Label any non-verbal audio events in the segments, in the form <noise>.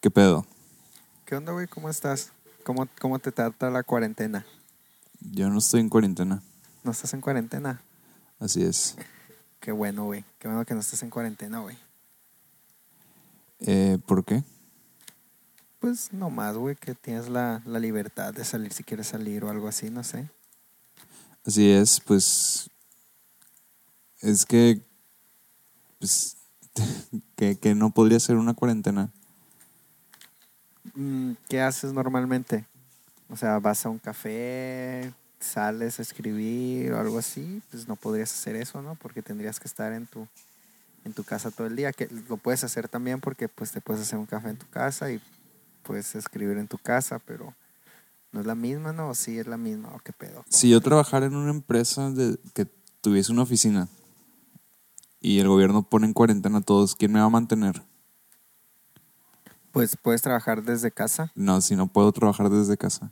¿Qué pedo? ¿Qué onda, güey? ¿Cómo estás? ¿Cómo, ¿Cómo te trata la cuarentena? Yo no estoy en cuarentena. ¿No estás en cuarentena? Así es. Qué bueno, güey. Qué bueno que no estés en cuarentena, güey. Eh, ¿Por qué? Pues nomás, güey, que tienes la, la libertad de salir si quieres salir o algo así, no sé. Así es, pues. Es que. Pues. <laughs> que, que no podría ser una cuarentena. Mm, ¿Qué haces normalmente? O sea, vas a un café, sales a escribir o algo así, pues no podrías hacer eso, ¿no? Porque tendrías que estar en tu, en tu casa todo el día, que lo puedes hacer también porque pues te puedes hacer un café en tu casa y puedes escribir en tu casa, pero no es la misma, ¿no? ¿O sí es la misma, ¿o qué pedo? Si yo trabajara en una empresa de, que tuviese una oficina y el gobierno pone en cuarentena a todos, ¿quién me va a mantener? Pues puedes trabajar desde casa. No, si no puedo trabajar desde casa.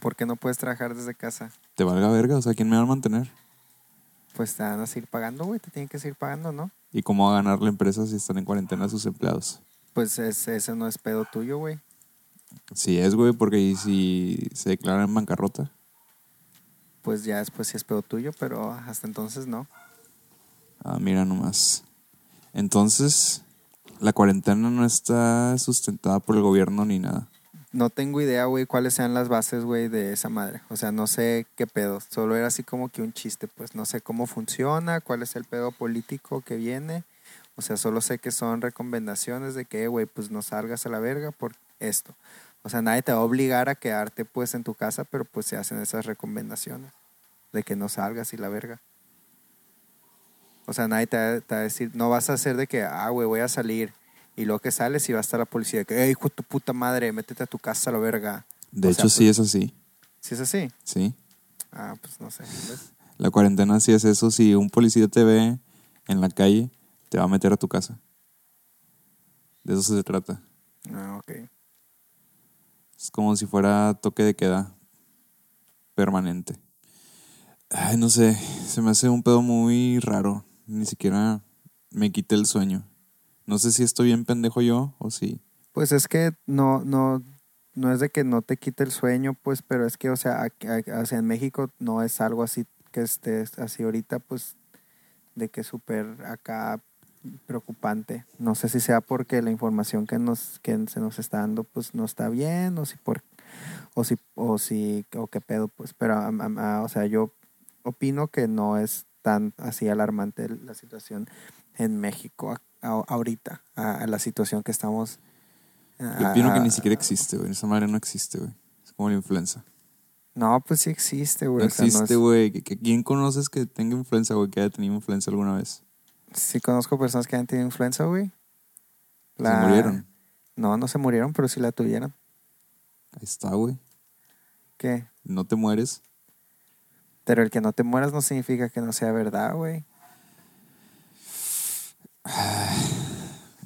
¿Por qué no puedes trabajar desde casa? ¿Te valga verga? O sea, ¿quién me va a mantener? Pues te van a seguir pagando, güey, te tienen que seguir pagando, ¿no? ¿Y cómo va a ganar la empresa si están en cuarentena sus empleados? Pues es- ese no es pedo tuyo, güey. Sí es, güey, porque ¿y si se declara en bancarrota? Pues ya después sí es pedo tuyo, pero hasta entonces no. Ah, mira nomás. Entonces, la cuarentena no está sustentada por el gobierno ni nada. No tengo idea, güey, cuáles sean las bases, güey, de esa madre. O sea, no sé qué pedo. Solo era así como que un chiste, pues no sé cómo funciona, cuál es el pedo político que viene. O sea, solo sé que son recomendaciones de que, güey, pues no salgas a la verga por esto. O sea, nadie te va a obligar a quedarte, pues, en tu casa, pero pues se hacen esas recomendaciones de que no salgas y la verga. O sea, nadie te va, te va a decir, no vas a hacer de que, ah, güey, voy a salir. Y luego que sales y va a estar la policía, que, hey, hijo de tu puta madre, métete a tu casa a la verga. De O hecho, sea, sí es así, Si es así, sí. ah, pues no sé. ¿ves? La cuarentena sí es eso. Si un policía te ve en la calle, te va a meter a tu casa. De eso se trata. Ah, ok. Es como si fuera toque de queda permanente. Ay, no sé, se me hace un pedo muy raro. Ni siquiera me quité el sueño. No sé si estoy bien pendejo yo o si... Pues es que no, no, no es de que no te quite el sueño, pues, pero es que, o sea, aquí- en México no es algo así que esté así ahorita, pues, de que súper acá preocupante. No sé si sea porque la información que nos, que se nos está dando, pues, no está bien, o si por, o si, o si, o qué pedo, pues, pero, ah, o sea, yo opino que no es tan así alarmante la situación en México a- a- ahorita, a, a la situación que estamos. Yo opino que ni siquiera existe, güey. Esa madre no existe, güey. Es como la influenza. No, pues sí existe, No güey. o sea, no existe, güey. ¿Que- que- ¿Quién conoces que tenga influenza, güey? Que haya tenido influenza alguna vez? Sí conozco personas que han tenido influenza, güey. Se murieron. No, no se murieron, pero sí la tuvieron. Ahí está, güey. ¿Qué? No te mueres. Pero el que no te mueras no significa que no sea verdad, güey. <sighs>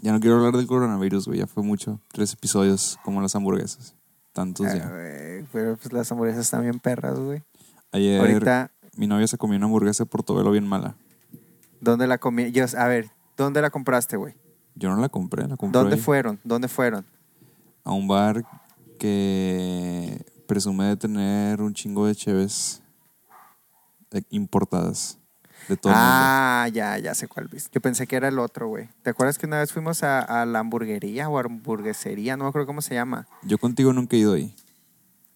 Ya no quiero hablar del coronavirus, güey. Ya fue mucho. Tres episodios como las hamburguesas. Tantos Ah, ya. güey, Pero pues las hamburguesas están bien perras, güey. Ayer Ahorita, mi novia se comió una hamburguesa de portobelo bien mala. ¿dónde la comí? Yo, a ver, ¿dónde la compraste, güey? Yo no la compré, la compré ¿Dónde fueron? ¿Dónde fueron? a un bar que presume de tener un chingo de cheves importadas de todo el mundo. ah, ya, ya sé cuál viste. Yo pensé que era el otro, güey. ¿Te acuerdas que una vez fuimos a, a la hamburguería o hamburguesería? No me acuerdo cómo se llama. Yo contigo nunca he ido ahí.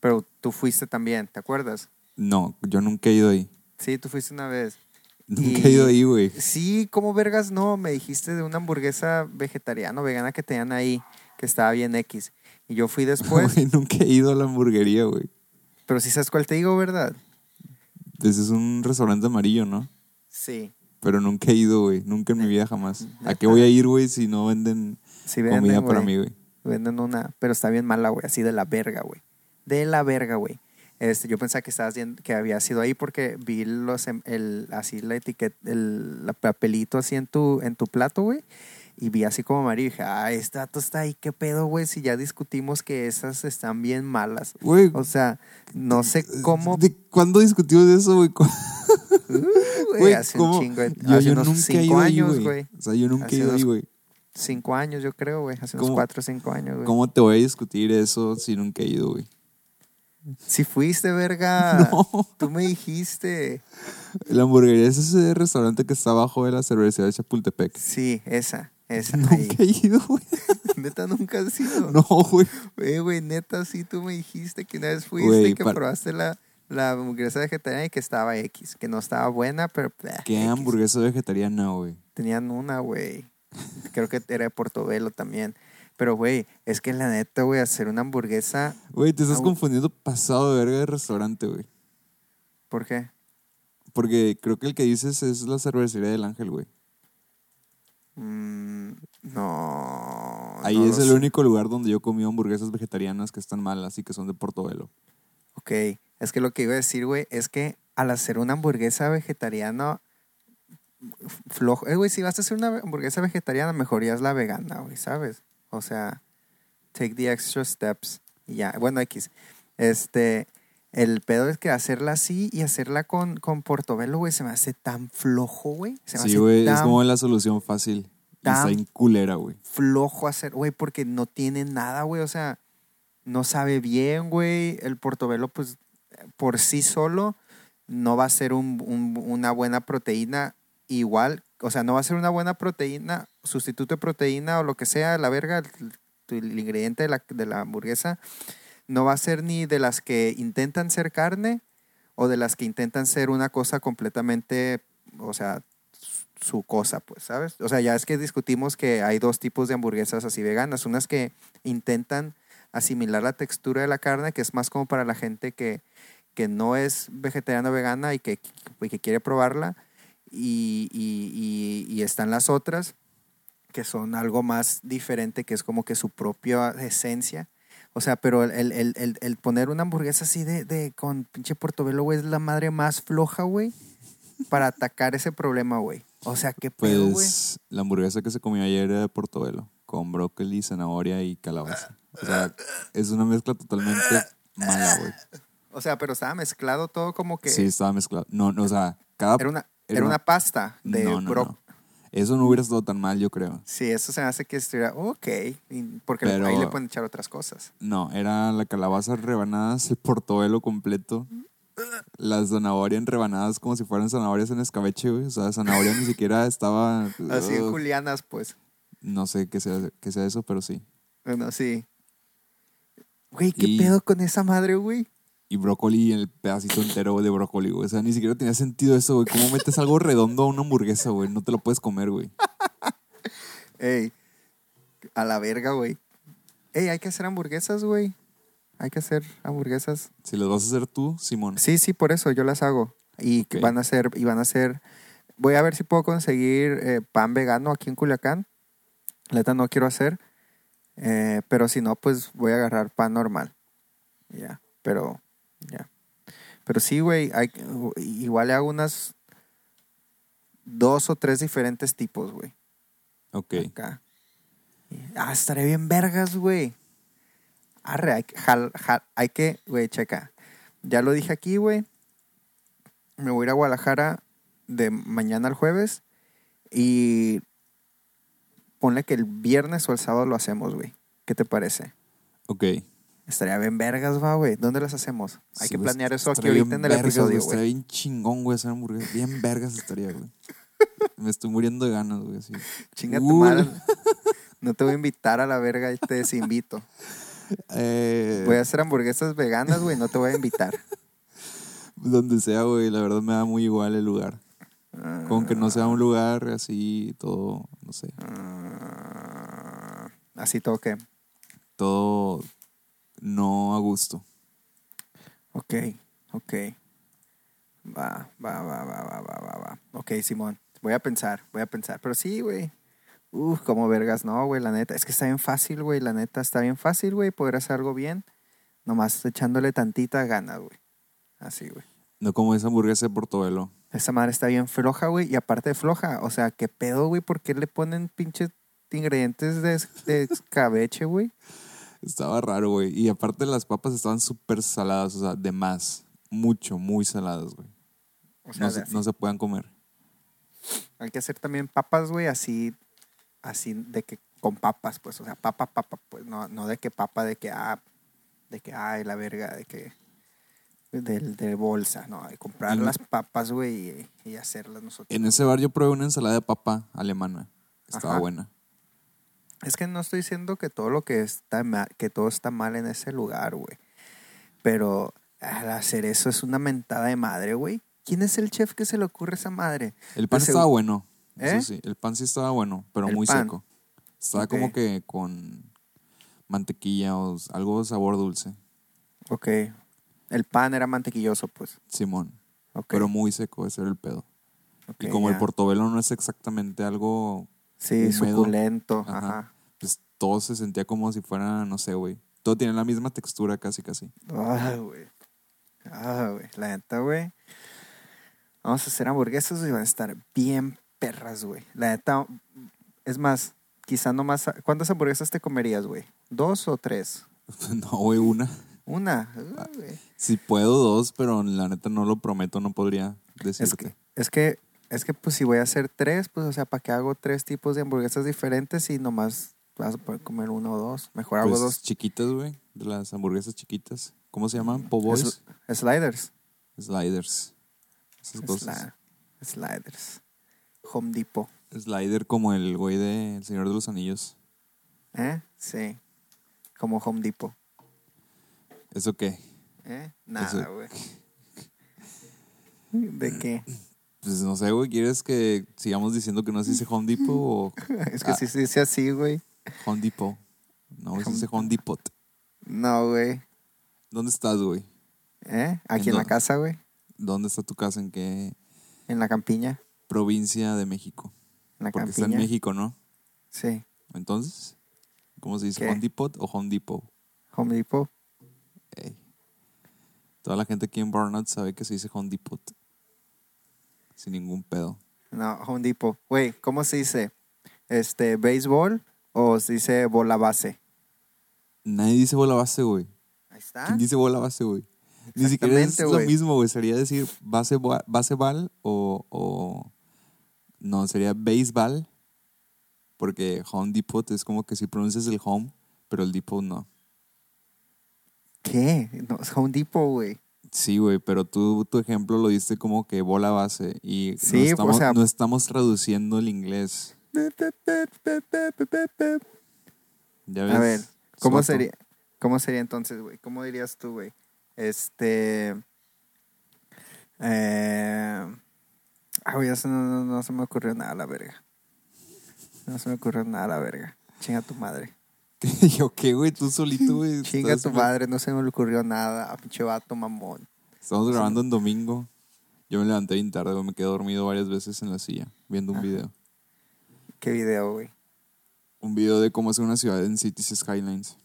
Pero tú fuiste también, ¿te acuerdas? No, yo nunca he ido ahí. Sí, tú fuiste una vez. Nunca he ido ahí, güey. Sí, como vergas no, me dijiste de una hamburguesa vegetariana o vegana que tenían ahí, que estaba bien X. Y yo fui después, <laughs> Güey, nunca he ido a la hamburguería, güey. pero sí sabes cuál te digo, ¿verdad? Ese es un restaurante amarillo, ¿no? Sí. Pero nunca he ido, güey. Nunca en mi vida jamás. ¿A qué voy a ir, güey, si no venden Sí venden, comida para mí, güey? Venden una, pero está bien mala, güey, así de la verga, güey. De la verga, güey. Este, yo pensaba que estabas que había sido ahí porque vi los em- el así la etiqueta el papelito así en tu en tu plato, güey. Y vi así como María y dije, ah, este dato está ahí, qué pedo, güey, si ya discutimos que esas están bien malas. Güey, O sea, no sé cómo, ¿de cuándo discutimos de eso, <laughs> uh, güey, hace ¿cómo? un chingo, de- Yo, hace yo unos nunca cinco ahí, años, güey. O sea, yo nunca he ido ahí, güey. cinco años, yo creo, güey. Hace unos ¿Cómo? cuatro o cinco años, güey. ¿Cómo te voy a discutir eso si nunca he ido, güey? Si fuiste, verga. <laughs> No. Tú me dijiste. La hamburguería es ese restaurante que está abajo de la cervecería de Chapultepec. Sí, esa, esa. <laughs> Nunca ahí. he ido, güey. <laughs> Neta, nunca has ido. No, güey. Güey, güey, neta, sí, tú me dijiste que una vez fuiste Güey, y que probaste la, la hamburguesa vegetariana y que estaba X, que no estaba buena, pero. bah, ¿Qué X. hamburguesa vegetariana, güey? Tenían una, güey. Creo que era de Portobelo también. Pero, güey, es que la neta, güey, hacer una hamburguesa. Güey, te estás Ah, confundiendo pasado de verga de restaurante, güey. ¿Por qué? Porque creo que el que dices es la cervecería del Ángel, güey. Mm, no. Ahí no es el sé. único lugar donde yo comí hamburguesas vegetarianas que están malas y que son de Portobelo. Ok, es que lo que iba a decir, güey, es que al hacer una hamburguesa vegetariana flojo, eh, güey, si vas a hacer una hamburguesa vegetariana, mejorías la vegana, güey, ¿sabes? O sea, take the extra steps y ya. Bueno, X. Este, el pedo es que hacerla así y hacerla con, con portobelo, güey, se me hace tan flojo, güey. Se me Sí, hace güey, es como la solución fácil. Y tan- está en culera, güey. flojo hacer, güey, porque no tiene nada, güey. O sea, no sabe bien, güey. El portobelo, pues, por sí solo, no va a ser un- un- una buena proteína igual. O sea, no va a ser una buena proteína, sustituto de proteína o lo que sea, la verga, el, el ingrediente de la, de la hamburguesa. No va a ser ni de las que intentan ser carne o de las que intentan ser una cosa completamente, o sea, su cosa, pues, ¿sabes? O sea, ya es que discutimos que hay dos tipos de hamburguesas así veganas. Unas que intentan asimilar la textura de la carne, que es más como para la gente que, que no es vegetariana o vegana y que, y que quiere probarla. Y, y- y- y están las otras, que son algo más diferente, que es como que su propia esencia. O sea, pero el, el- el- el- poner una hamburguesa así de, de con pinche portobelo, güey, es la madre más floja, güey, para atacar ese problema, güey. O sea, qué pedo, güey. Pues la hamburguesa que se comió ayer era de Portobelo, con brócoli, zanahoria y calabaza. O sea, es una mezcla totalmente mala, güey. O sea, pero estaba mezclado todo como que Sí, estaba mezclado. No, no, o sea, cada... era una, era era una- una pasta de no, no, bro- no. Eso no hubiera estado tan mal, yo creo. Sí, eso se me hace que estuviera ok, porque Pero- ahí le pueden echar otras cosas. No, era la calabaza rebanadas, el portobelo completo, la zanahoria en rebanadas como si fueran zanahorias en escabeche, güey. O sea, zanahoria ni siquiera estaba... <laughs> Así julianas, pues. No sé qué sea, qué sea eso, pero sí. Bueno, sí. Güey, ¿qué Y- pedo con esa madre, güey? Y brócoli en el pedacito entero de brócoli, güey. O sea, ni siquiera tenía sentido eso, güey. ¿Cómo metes algo redondo a una hamburguesa, güey? No te lo puedes comer, güey. <laughs> Ey, a la verga, güey. Ey, hay que hacer hamburguesas, güey. Hay que hacer hamburguesas. Si las vas a hacer tú, Simón. Sí, sí, por eso yo las hago. Y van a ser, y van a ser. Voy a ver si puedo conseguir eh, pan vegano aquí en Culiacán. La neta no quiero hacer. eh, pero si no, pues voy a agarrar pan normal. Ya. Pero, ya. Pero sí, güey. hay- Igual le hago unas dos o tres diferentes tipos, güey. Ok. Acá. Ah, estaré bien vergas, güey. Arre, hay que, jal- jal- hay que, güey, checa. Ya lo dije aquí, güey. Me voy a ir a Guadalajara de mañana al jueves y ponle que el viernes o el sábado lo hacemos, güey. ¿Qué te parece? Ok. Estaría bien vergas, va, güey. ¿Dónde las hacemos? Hay Sí, que planear eso aquí estaría ahorita en el vergas, episodio, Estaría güey. bien chingón, güey, hacer hamburguesas. Bien vergas estaría, güey. <laughs> Me estoy muriendo de ganas, güey. así. Chinga tu Uh. madre. <laughs> No te voy a invitar a la verga y te desinvito. Eh, Voy a hacer hamburguesas veganas, güey. No te voy a invitar. <laughs> Donde sea, güey. La verdad me da muy igual el lugar. Con que no sea un lugar así, todo, no sé. Ah, así toque. Todo no a gusto. Ok, ok. Va, va, va, va, va, va, va, va. Ok, Simón. Voy a pensar, voy a pensar. Pero sí, güey. Uf, como vergas, no, güey, la neta. Es que está bien fácil, güey. La neta, está bien fácil, güey, poder hacer algo bien. Nomás echándole tantita gana, güey. Así, güey. No como esa hamburguesa de Portobelo. Esa madre está bien floja, güey. Y aparte de floja, o sea, ¿qué pedo, güey? ¿Por qué le ponen pinches ingredientes de, de escabeche, güey? Estaba raro, güey. Y aparte las papas estaban súper saladas, o sea, de más. Mucho, muy saladas, güey. O sea, No, se, no se puedan comer. hay que hacer también papas, güey, así, así de que con papas, pues, o sea, papa, papa, pues, no, no de que papa, de que, ah, de que, ay, la verga, de que, de, de bolsa, no, de comprar las papas, güey, y, y hacerlas nosotros. En ese bar yo probé una ensalada de papa alemana. Estaba Ajá. buena. Es que no estoy diciendo que todo lo que está mal, que todo está mal en ese lugar, güey. Pero al hacer eso es una mentada de madre, güey. ¿Quién es el chef que se le ocurre esa madre? El pan estaba bueno. ¿Eh? Eso sí, el pan sí estaba bueno, pero El muy pan. seco. Estaba como que con mantequilla o algo de sabor dulce. Ok. El pan era mantequilloso, pues. Simón. Ok. Pero muy seco, ese era el pedo. y como el portobelo no es exactamente algo, Sí, húmedo. suculento. Ajá. Ajá. pues todo se sentía como si fuera, no sé, güey. Todo tiene la misma textura casi, casi. Ah, güey. Ah, güey. La neta, güey. Vamos a hacer hamburguesas y van a estar bien perras, güey. La neta, es más, quizá no más. ¿Cuántas hamburguesas te comerías, güey? ¿Dos o tres? <laughs> no, güey, una. Una. Güey. Si puedo, dos, pero la neta no lo prometo, no podría Es decirte. que, es que, es que, pues si voy a hacer tres, pues, o sea, ¿para qué hago tres tipos de hamburguesas diferentes y nomás vas a poder comer uno o dos? Mejor hago Pues, dos chiquitas, güey. De las hamburguesas chiquitas. ¿Cómo se llaman? Po' boys. Sl- sliders. Sliders. Esas cosas. Sli- sliders. Home Depot. Slider como el güey de El Señor de los Anillos. ¿Eh? Sí. Como Home Depot. ¿Eso qué? ¿Eh? Nada, güey. <laughs> ¿De qué? Pues no sé, güey. ¿Quieres que sigamos diciendo que no se dice Home Depot o <laughs> Es que Ah. si se dice así, güey. Home Depot? No, se dice Home Depot. No, güey. ¿Dónde estás, güey? ¿Eh? Aquí ¿En en la casa, güey. ¿Dónde está tu casa? ¿En qué En la campiña. provincia de México? En la Porque está en México, ¿no? Sí. Entonces, ¿cómo se dice? ¿Qué? ¿Home Depot o Home Depot? Home Depot. Ey. Toda la gente aquí en Burnout sabe que se dice Home Depot. Sin ningún pedo. No, Home Depot. Güey, ¿cómo se dice? Este, béisbol o se dice bola base. Nadie dice bola base, güey. Ahí está. ¿Quién dice bola base, güey? Ni siquiera es lo mismo, güey. Sería decir base, base ball o, o... No, sería baseball. Porque Home Depot es como que si pronuncias el home, pero el depot no. ¿Qué? No, es Home Depot, güey. Sí, güey, pero tú tu ejemplo lo diste como que bola base y Sí, no, o estamos, sea- no estamos traduciendo el inglés. Ya ves. A ver, ¿cómo Soto. sería? ¿Cómo sería entonces, güey? ¿Cómo dirías tú, güey? Este. Eh, ah, güey, se- no, no- no se me ocurrió nada, la verga. No se me ocurrió nada, la verga. Chinga tu madre. <laughs> Yo qué, güey, tú solito, güey. <laughs> Chinga tu madre, no se me ocurrió nada. Pinche vato mamón. Estamos grabando en domingo. Yo me levanté bien tarde, güey, me quedé dormido varias veces en la silla viendo un Ajá. video. ¿Qué video, güey? Un video de cómo hacer una ciudad en Cities Skylines.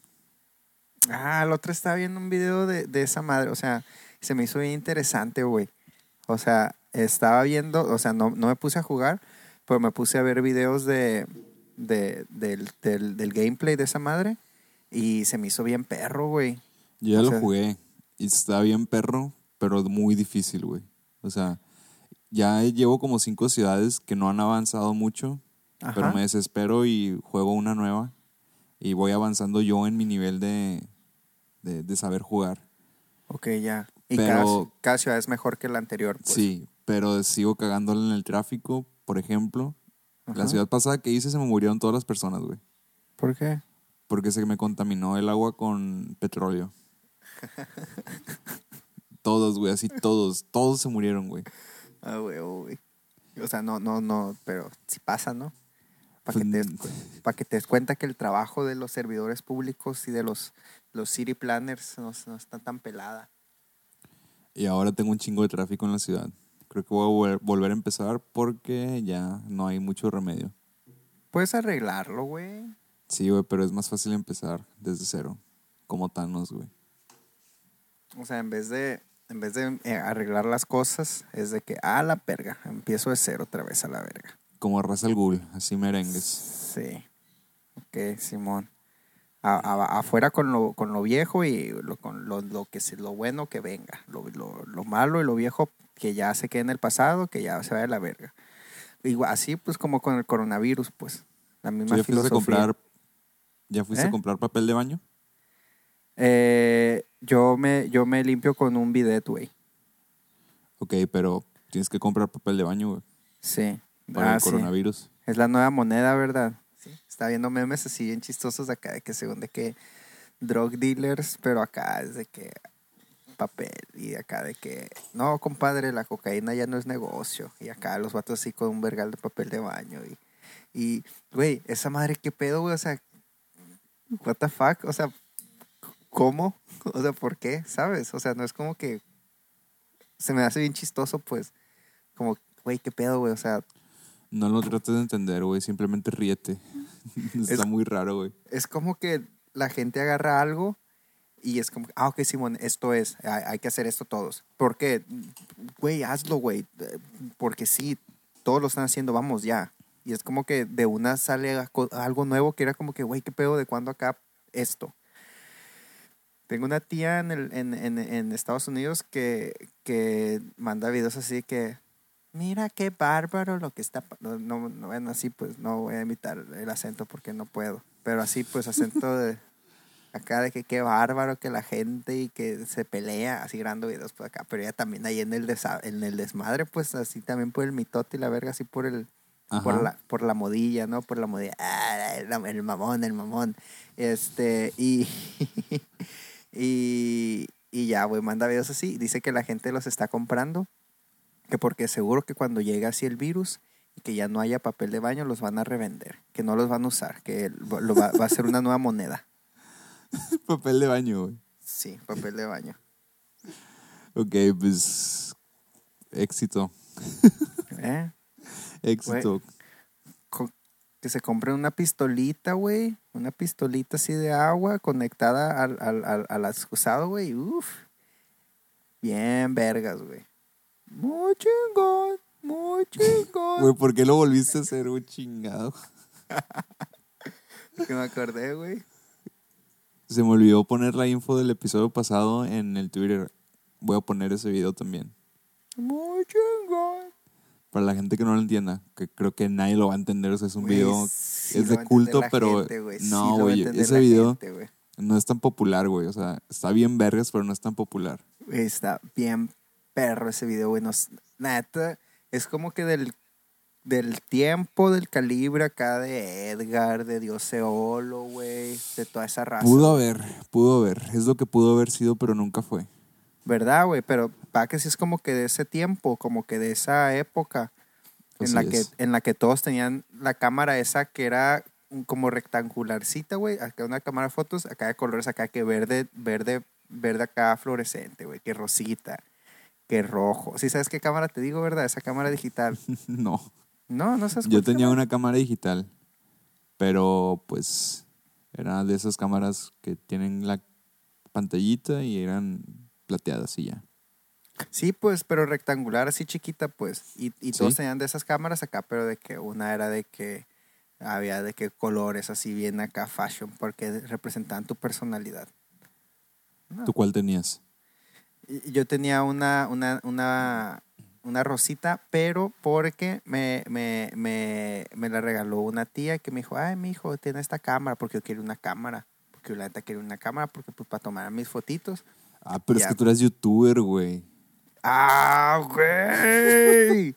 Ah, el otro estaba viendo un video de, de esa madre. O sea, se me hizo bien interesante, güey. O sea, estaba viendo, o sea, no, no me puse a jugar, pero me puse a ver videos de, de- del, del, del gameplay de esa madre. Y se me hizo bien perro, güey. Yo ya O lo jugué y está bien perro, pero muy difícil, güey. O sea, ya llevo como cinco ciudades que no han avanzado mucho, Ajá. pero me desespero y juego una nueva y voy avanzando yo en mi nivel de, de, de saber jugar. Ok, ya. Y Pero- cada, cada ciudad es mejor que la anterior. Pues. Sí, pero sigo cagándole en el tráfico, por ejemplo. La ciudad pasada que hice se me murieron todas las personas, güey. ¿Por qué? Porque se me contaminó el agua con petróleo. todos, güey, así todos. Todos se murieron, güey. Ah, güey, oh, güey. O sea, no, no, no, pero sí pasa, ¿no? Para que, te des, Pues, pa' que te des cuenta que el trabajo de los servidores públicos y de los, los city planners no, no está tan pelada. Y ahora tengo un chingo de tráfico en la ciudad. Creo que voy a vol- volver a empezar porque ya no hay mucho remedio. Puedes arreglarlo, güey. Sí, güey, pero es más fácil empezar desde cero. Como Thanos, güey. O sea, en vez de, en vez de eh, arreglar las cosas, es de que, ah, la verga, empiezo de cero otra vez a la verga. Como Ra's al Ghul, así merengues. Sí. Ok, Simón. A- a- afuera con lo, con lo viejo y lo, con lo, lo que lo bueno que venga. Lo, lo- lo malo y lo viejo que ya se quede en el pasado, que ya se vaya a la verga. Igual, así pues como con el coronavirus, pues. La ¿Tú misma ya fuiste a filosofía. comprar, ya fuiste ¿Eh? a comprar papel de baño? Eh, yo, me, yo me limpio con un bidet, güey. Ok, pero tienes que comprar papel de baño, güey, Sí. para Ah, el sí. coronavirus. Es la nueva moneda, ¿verdad? Sí. Está viendo memes así bien chistosos acá de que según de que drug dealers, pero acá es de que papel y acá de que no, compadre, la cocaína ya no es negocio y acá los vatos así con un vergal de papel de baño y y güey, esa madre qué pedo, güey, o sea, what the fuck, o sea, ¿cómo? O sea, ¿por qué? ¿Sabes? O sea, no es como que se me hace bien chistoso, pues como, güey, qué pedo, güey, o sea, No lo trates de entender, güey, simplemente ríete. <laughs> Está Es- muy raro, güey. es como que la gente agarra algo y es como, ah, ok, Simón, esto es, hay, hay que hacer esto todos. ¿Por qué? Güey, hazlo, güey. Eh, Porque sí, todos lo están haciendo, vamos ya. Y es como que de una sale algo nuevo que era como que, güey, ¿qué pedo de cuándo acá esto? Tengo una tía en, en, en, Estados Unidos que, que manda videos así que, mira qué bárbaro lo que está... pa-". No, no, así pues no voy a imitar el acento porque no puedo. Pero así pues acento de... Acá de que qué bárbaro que la gente y que se pelea, así grabando videos por acá. Pero ella también ahí en el, desa- en el desmadre, pues así también por el mitote y la verga, así por el, por la, por la modilla, ¿no? Por la modilla. Ah, el, el mamón, el mamón. Este, y, <laughs> y, y ya, güey, manda videos así. Dice que la gente los está comprando. Que porque seguro que cuando llegue así el virus y que ya no haya papel de baño, los van a revender. Que no los van a usar. Que va, va a ser una nueva moneda. <laughs> papel de baño, güey. Sí, papel de baño. Ok, pues. Éxito. <laughs> ¿Eh? Éxito. que se compre una pistolita, güey. Una pistolita así de agua conectada al, al, al, al excusado, güey. Uf. Bien vergas, güey. Muy chingón, muy chingón. Güey, ¿por qué lo volviste a hacer, un chingado? <laughs> que me acordé, güey. Se me olvidó poner la info del episodio pasado en el Twitter. Voy a poner ese video también. Muy chingón. Para la gente que no lo entienda, que creo que nadie lo va a entender. O sea, es un video. sí es de culto, pero gente, no, güey, ese video- gente. No es tan popular, güey. O sea, está bien vergas, pero no es tan popular. Está bien perro ese video, güey. Nos, neta, es como que del, del tiempo, del calibre acá de Edgar, de Dioseolo, güey. De toda esa raza. Pudo haber, pudo haber. Es lo que pudo haber sido, pero nunca fue. ¿Verdad, güey? Pero para que sí es como que de ese tiempo, como que de esa época. En Así la, que, en la que todos tenían la cámara esa que era como rectangularcita, güey. Acá una cámara de fotos, acá de colores, acá que verde, verde, verde acá fluorescente, güey. Que rosita, que rojo. Sí, ¿sabes qué cámara te digo, verdad? Esa cámara digital. <laughs> no. No, no sabes Yo tenía una cámara digital, pero pues era de esas cámaras que tienen la pantallita y eran plateadas y ya. Sí, pues, pero rectangular, así chiquita, pues. Y, y todos Sí. tenían de esas cámaras acá, pero de que una era de que había de que colores así bien acá fashion, porque representaban tu personalidad. No. ¿Tú cuál tenías? Yo tenía una, una, una, una rosita, pero porque me, me, me, me la regaló una tía que me dijo, ay, mi hijo, tiene esta cámara, porque yo quiero una cámara. Porque yo la neta quiero una cámara, porque pues para tomar mis fotitos. Ah, pero Ya. es que tú eras youtuber, güey. ¡Ah, güey!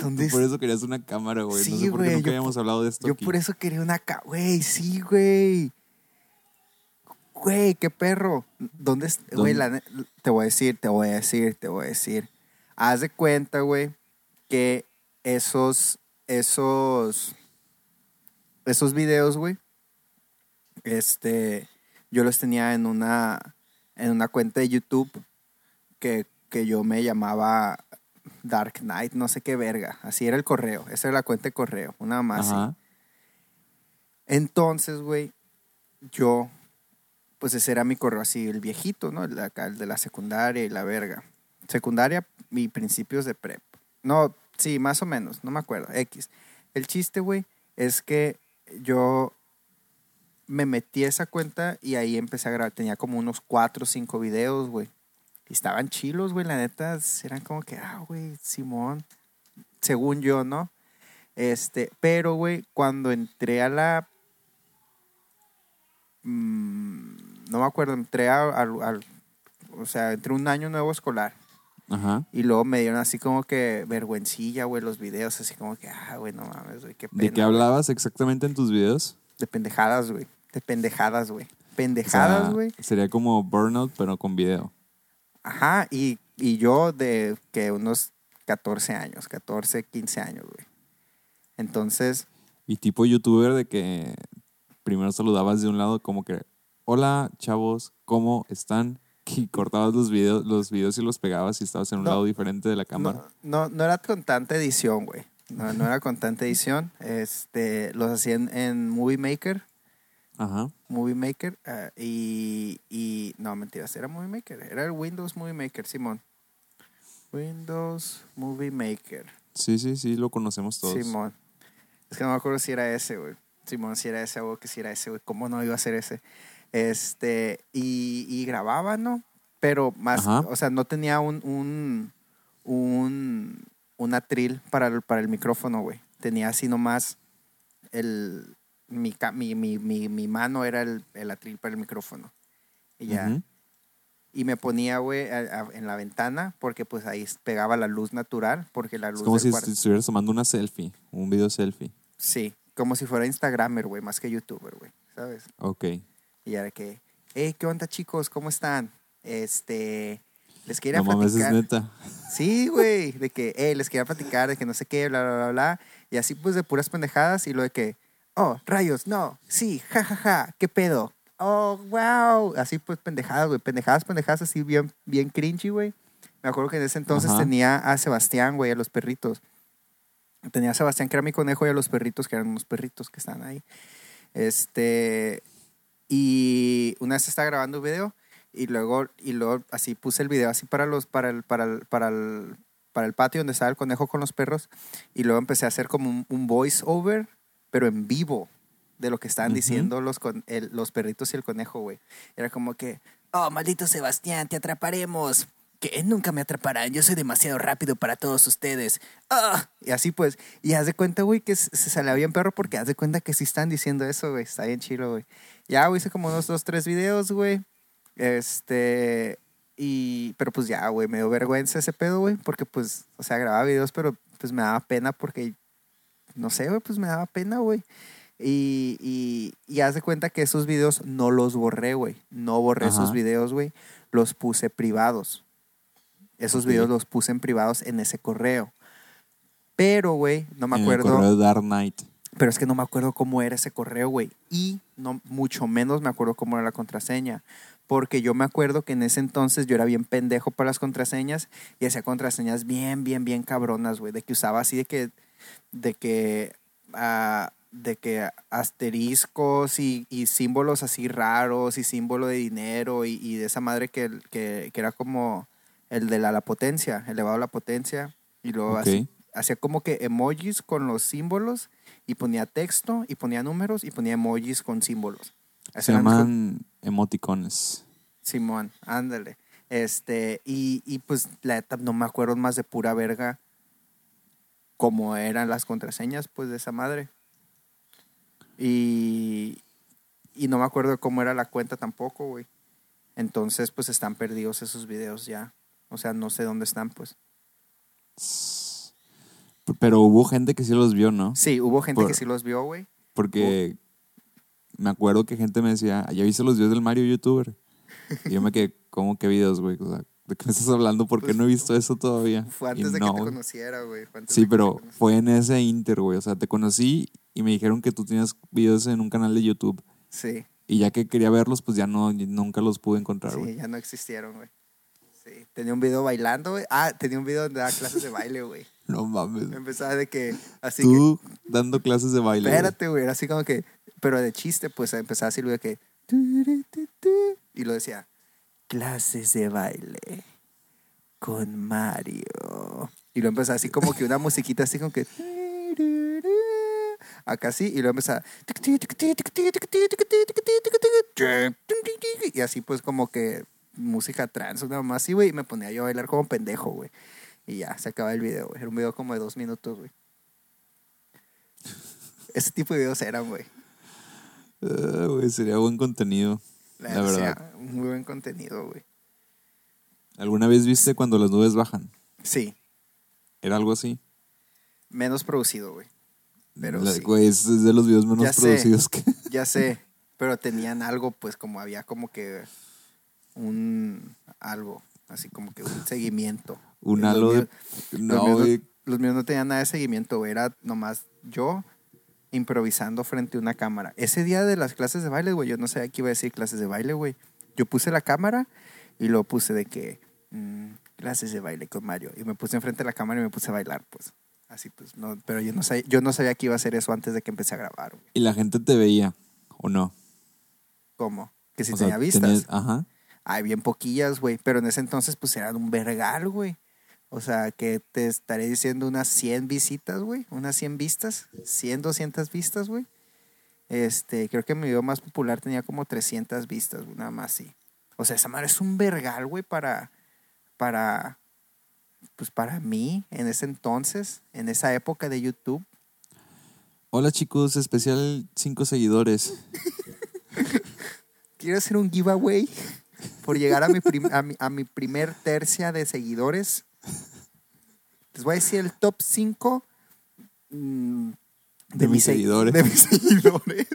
¿Dónde Tú por eso querías una cámara, güey. no Sí, sé por qué güey, nunca yo habíamos por- hablado de esto Yo aquí. por eso quería una ca... Güey, sí, güey. Güey, qué perro. ¿Dónde es? Güey, ¿Dónde? la te voy a decir, te voy a decir, te voy a decir. Haz de cuenta, güey, que esos, esos, esos videos, güey, este, yo los tenía en una, en una cuenta de YouTube que, que yo me llamaba Dark Knight, no sé qué verga. Así era el correo. Esa era la cuenta de correo, una más. Ajá. Entonces, güey, yo, pues ese era mi correo así, el viejito, ¿no? El el de la secundaria y la verga. Secundaria y principios de prep. No, sí, más o menos, no me acuerdo, X. El chiste, güey, es que yo me metí a esa cuenta y ahí empecé a grabar. Tenía como unos cuatro o cinco videos, güey. Y estaban chilos, güey, la neta, eran como que, ah, güey, Simón, según yo, ¿no? Este, pero, güey, cuando entré a la. mm, no me acuerdo, entré al. al- o sea, entré un año nuevo escolar. Ajá. Y luego me dieron así como que vergüencilla, güey, los videos, así como que, ah, güey, no mames, güey, qué pena. ¿De qué güey". hablabas exactamente en tus videos? De pendejadas, güey. De pendejadas, güey. O sea, Pendejadas, güey. sería como Burnout, pero con video. Ajá, y, y yo de que unos 14 años, 14, 15 años, güey. Entonces, Y tipo youtuber de que primero saludabas de un lado como que, hola chavos, ¿cómo están? Y cortabas los videos, los videos y los pegabas y estabas en un No. lado diferente de la cámara. no, no, no era con tanta edición, güey. No, no era con tanta edición. Este, los hacía en, Movie Maker. Ajá. Movie Maker. ah, y, y. No, mentiras. Era Movie Maker. Era el Windows Movie Maker, Simón. Windows Movie Maker. Sí, sí, sí, lo conocemos todos. Simón. Es que no me acuerdo si era ese, güey. Simón, si era ese, o que si era ese, güey. ¿Cómo no iba a ser ese? Este, y, y grababa, ¿no? Pero más, Ajá. o sea, no tenía un, un, un, un atril para el, para el micrófono, güey. Tenía así nomás el, mi, mi, mi, mi, mi mano era el, el atril para el micrófono. Y ya. Y me ponía, güey, en la ventana porque pues ahí pegaba la luz natural, porque la luz Es como si cuarto- estuvieras tomando una selfie, un video selfie. Sí, como si fuera Instagramer, güey, más que YouTuber, güey, ¿sabes? Ok. Y era que, hey, ¿qué onda, chicos? ¿Cómo están? Este, les quería No mames, es platicar. neta. Sí, güey, de que, hey, les quería platicar, de que no sé qué, bla, bla, bla, bla. Y así, pues, de puras pendejadas. Y lo de que, oh, rayos, no, sí, ja, ja, ja, ¿qué pedo? Oh, wow. Así, pues, pendejadas, güey, pendejadas, pendejadas, así, bien, bien cringy, güey. Me acuerdo que en ese entonces Ajá. tenía a Sebastián, güey, a los perritos. Tenía a Sebastián, que era mi conejo, y a los perritos, que eran unos perritos que están ahí. Este. Y una vez estaba grabando un video y luego, y luego así puse el video así para los, para el, para el, para el, para el patio donde estaba el conejo con los perros. Y luego empecé a hacer como un, un voice over, pero en vivo, de lo que estaban Ujú. diciendo los, con, el- los perritos y el conejo, güey. Era como que, oh, maldito Sebastián, te atraparemos. Que nunca me atraparán, yo soy demasiado rápido para todos ustedes. Ah, Y así pues, y haz de cuenta, güey, que se, se salía bien perro porque haz de cuenta que sí están diciendo eso, güey. Está bien chido, güey. Ya, güey, hice como unos dos, tres videos, güey. Este, y, pero pues ya, güey, me dio vergüenza ese pedo, güey, porque pues, o sea, grababa videos, pero pues me daba pena porque, no sé, güey, pues me daba pena, güey. Y, y, y haz de cuenta que esos videos no los borré, güey. No borré esos videos, güey. Los puse privados. Esos videos los puse en privados en ese correo. Pero, güey, no me En el acuerdo. correo de Dark Knight. Pero es que no me acuerdo cómo era ese correo, güey. Y no, mucho menos me acuerdo cómo era la contraseña. Porque yo me acuerdo que en ese entonces yo era bien pendejo para las contraseñas y hacía contraseñas bien, bien, bien cabronas, güey. De que usaba así de que, de que, ah, de que asteriscos y, y símbolos así raros y símbolo de dinero y, y de esa madre que, que, que era como el de la, la potencia, elevado a la potencia. Y luego Ok. así, hacía como que emojis con los símbolos y ponía texto y ponía números y ponía emojis con símbolos. Se llaman emoticones. Simón, ándale. Este, y, y pues la neta no me acuerdo más de pura verga cómo eran las contraseñas, pues, de esa madre. Y, y no me acuerdo cómo era la cuenta tampoco, güey. Entonces, pues están perdidos esos videos ya. O sea, no sé dónde están, pues. Pero hubo gente que sí los vio, ¿no? Sí, hubo gente Por- que sí los vio, güey. Porque me acuerdo que gente me decía, "Ah, ¿ya viste los videos del Mario youtuber? Y yo me quedé, ¿cómo que videos, güey? O sea, ¿de qué me estás hablando? ¿Por qué Pues, no he visto eso todavía? <laughs> Fue Y antes de no, que te conociera, güey. Sí, pero fue en ese inter, güey. O sea, te conocí y me dijeron que tú tienes videos en un canal de YouTube. Sí, Y ya que quería verlos, pues ya no, nunca los pude encontrar, sí, güey. ya no existieron, güey. Sí, tenía un video bailando, güey. Ah, tenía un video donde daba clases de baile, güey. No mames. Empezaba de que, así que, Tú dando clases de baile. güey. espérate, güey, era así como que, pero de chiste, pues empezaba así de que, y lo decía, clases de baile con Mario. Y lo empezaba así como que una musiquita así como que, acá sí, y luego empezaba, y así pues como que música trans, una más así, güey, y me ponía yo a bailar como pendejo, güey. Y ya, se acaba el video, güey. Era un video como de dos minutos, güey. Ese tipo de videos eran, güey. Ah, güey, sería buen contenido. La, La verdad. Muy buen contenido, güey. ¿Alguna vez viste cuando las nubes bajan? Sí. Era algo así. Menos producido, güey. Pero La- sí. Güey, es es de los videos menos Ya sé. producidos que. Ya sé. Pero tenían algo, pues, como había como que un algo, así como que un seguimiento. Un halo de. los No, míos. Los míos no tenían nada de seguimiento. Era nomás yo improvisando frente a una cámara. Ese día de las clases de baile, güey, yo no sabía que iba a decir clases de baile, güey. Yo puse la cámara y lo puse de que mm, clases de baile con Mario. Y me puse enfrente de la cámara y me puse a bailar, pues. Así pues, no, pero yo no, sabía, yo no sabía que iba a hacer eso antes de que empecé a grabar, güey. Y la gente te veía, ¿o no? ¿Cómo? Que si O sea, tenía vistas. tenías- Ajá. Hay bien poquillas, güey. Pero en ese entonces, pues eran un vergal, güey. O sea, que te estaré diciendo unas 100 visitas, güey. Unas 100 vistas. 100, 200 vistas, güey. Este, creo que mi video más popular tenía como 300 vistas, güey, nada más sí. O sea, esa madre es un vergal, güey, para, para, pues para mí, en ese entonces, en esa época de YouTube. Hola chicos, especial 5 seguidores. <laughs> Quiero hacer un giveaway por llegar a mi, a mi, a mi primer tercia de seguidores. Les voy a decir el top 5 De mis se- seguidores. De mis <laughs> seguidores.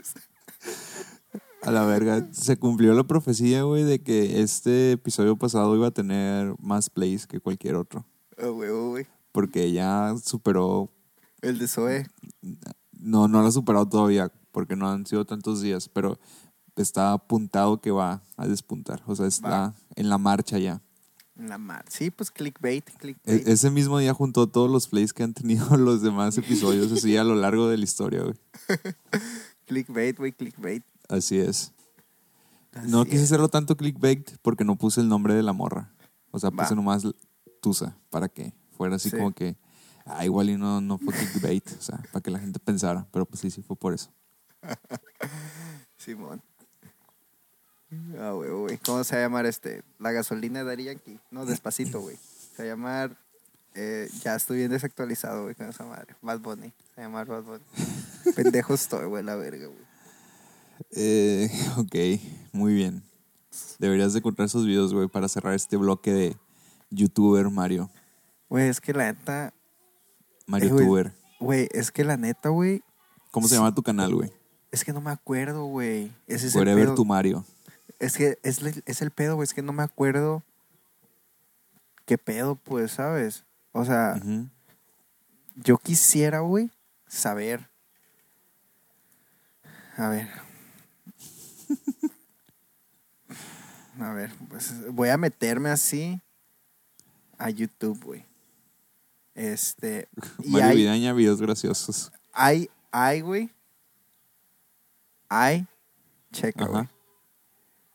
A la verga. Se cumplió la profecía, güey, de que este episodio pasado iba a tener más plays que cualquier otro. Oh, güey, oh, güey. Porque ya superó. El de Zoe. No, no lo ha superado todavía, porque no han sido tantos días, pero está apuntado que va a despuntar. O sea, está Va. en la marcha ya. En la mar. Sí, pues clickbait, E- clickbait. ese mismo día juntó todos los plays que han tenido <laughs> los demás episodios, así a lo largo de la historia, güey. <laughs> clickbait, güey, clickbait. Así es. No quise es. hacerlo tanto clickbait porque no puse el nombre de la morra. O sea, puse Va. nomás Tusa para que fuera así Sí. como que, ah, igual y no, no fue clickbait, o sea, para que la gente pensara. Pero pues sí, sí fue por eso. <laughs> Simón. Ah, güey, güey. ¿Cómo se va a llamar este? La gasolina de Yankee. No, despacito, güey. Se va a llamar. eh, ya estoy bien desactualizado, güey, con esa madre. Bad Bunny. Se va a llamar Bad Bunny. <laughs> Pendejo estoy, güey, la verga, güey. Eh, ok, muy bien. Deberías de encontrar esos videos, güey, para cerrar este bloque de youtuber Mario. Güey, es que la neta. Mario Eh, güey. Tuber. Güey, es que la neta, güey. ¿Cómo se Sí. llama tu canal, güey? Es que no me acuerdo, güey. Ese es el Wherever pedo. tu Mario. Es que es, es el pedo, güey. Es que no me acuerdo. ¿Qué pedo, pues, sabes? O sea, yo quisiera, güey, saber. A ver. <laughs> A ver, pues voy a meterme así a YouTube, güey. Este. Y Mario hay, Vidaña, videos graciosos. hay, hay, güey. Hay. Checa, güey.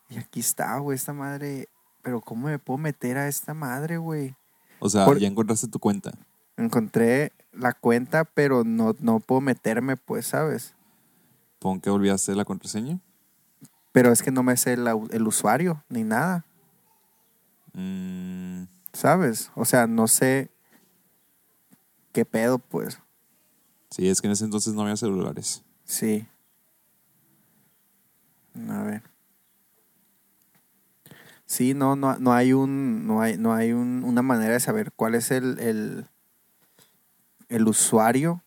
Y aquí está, güey, esta madre. Pero ¿cómo me puedo meter a esta madre, güey? O sea, Por- ya encontraste tu cuenta. Encontré la cuenta, pero no, no puedo meterme, pues, ¿sabes? Pon que olvidaste la contraseña. Pero es que no me sé la- el usuario ni nada, Mm, ¿sabes? O sea, no sé qué pedo, pues. sí, es que en ese entonces no había celulares. Sí. A ver. Sí, no, no, no hay un, no hay, no hay un- una manera de saber cuál es el, el, el usuario.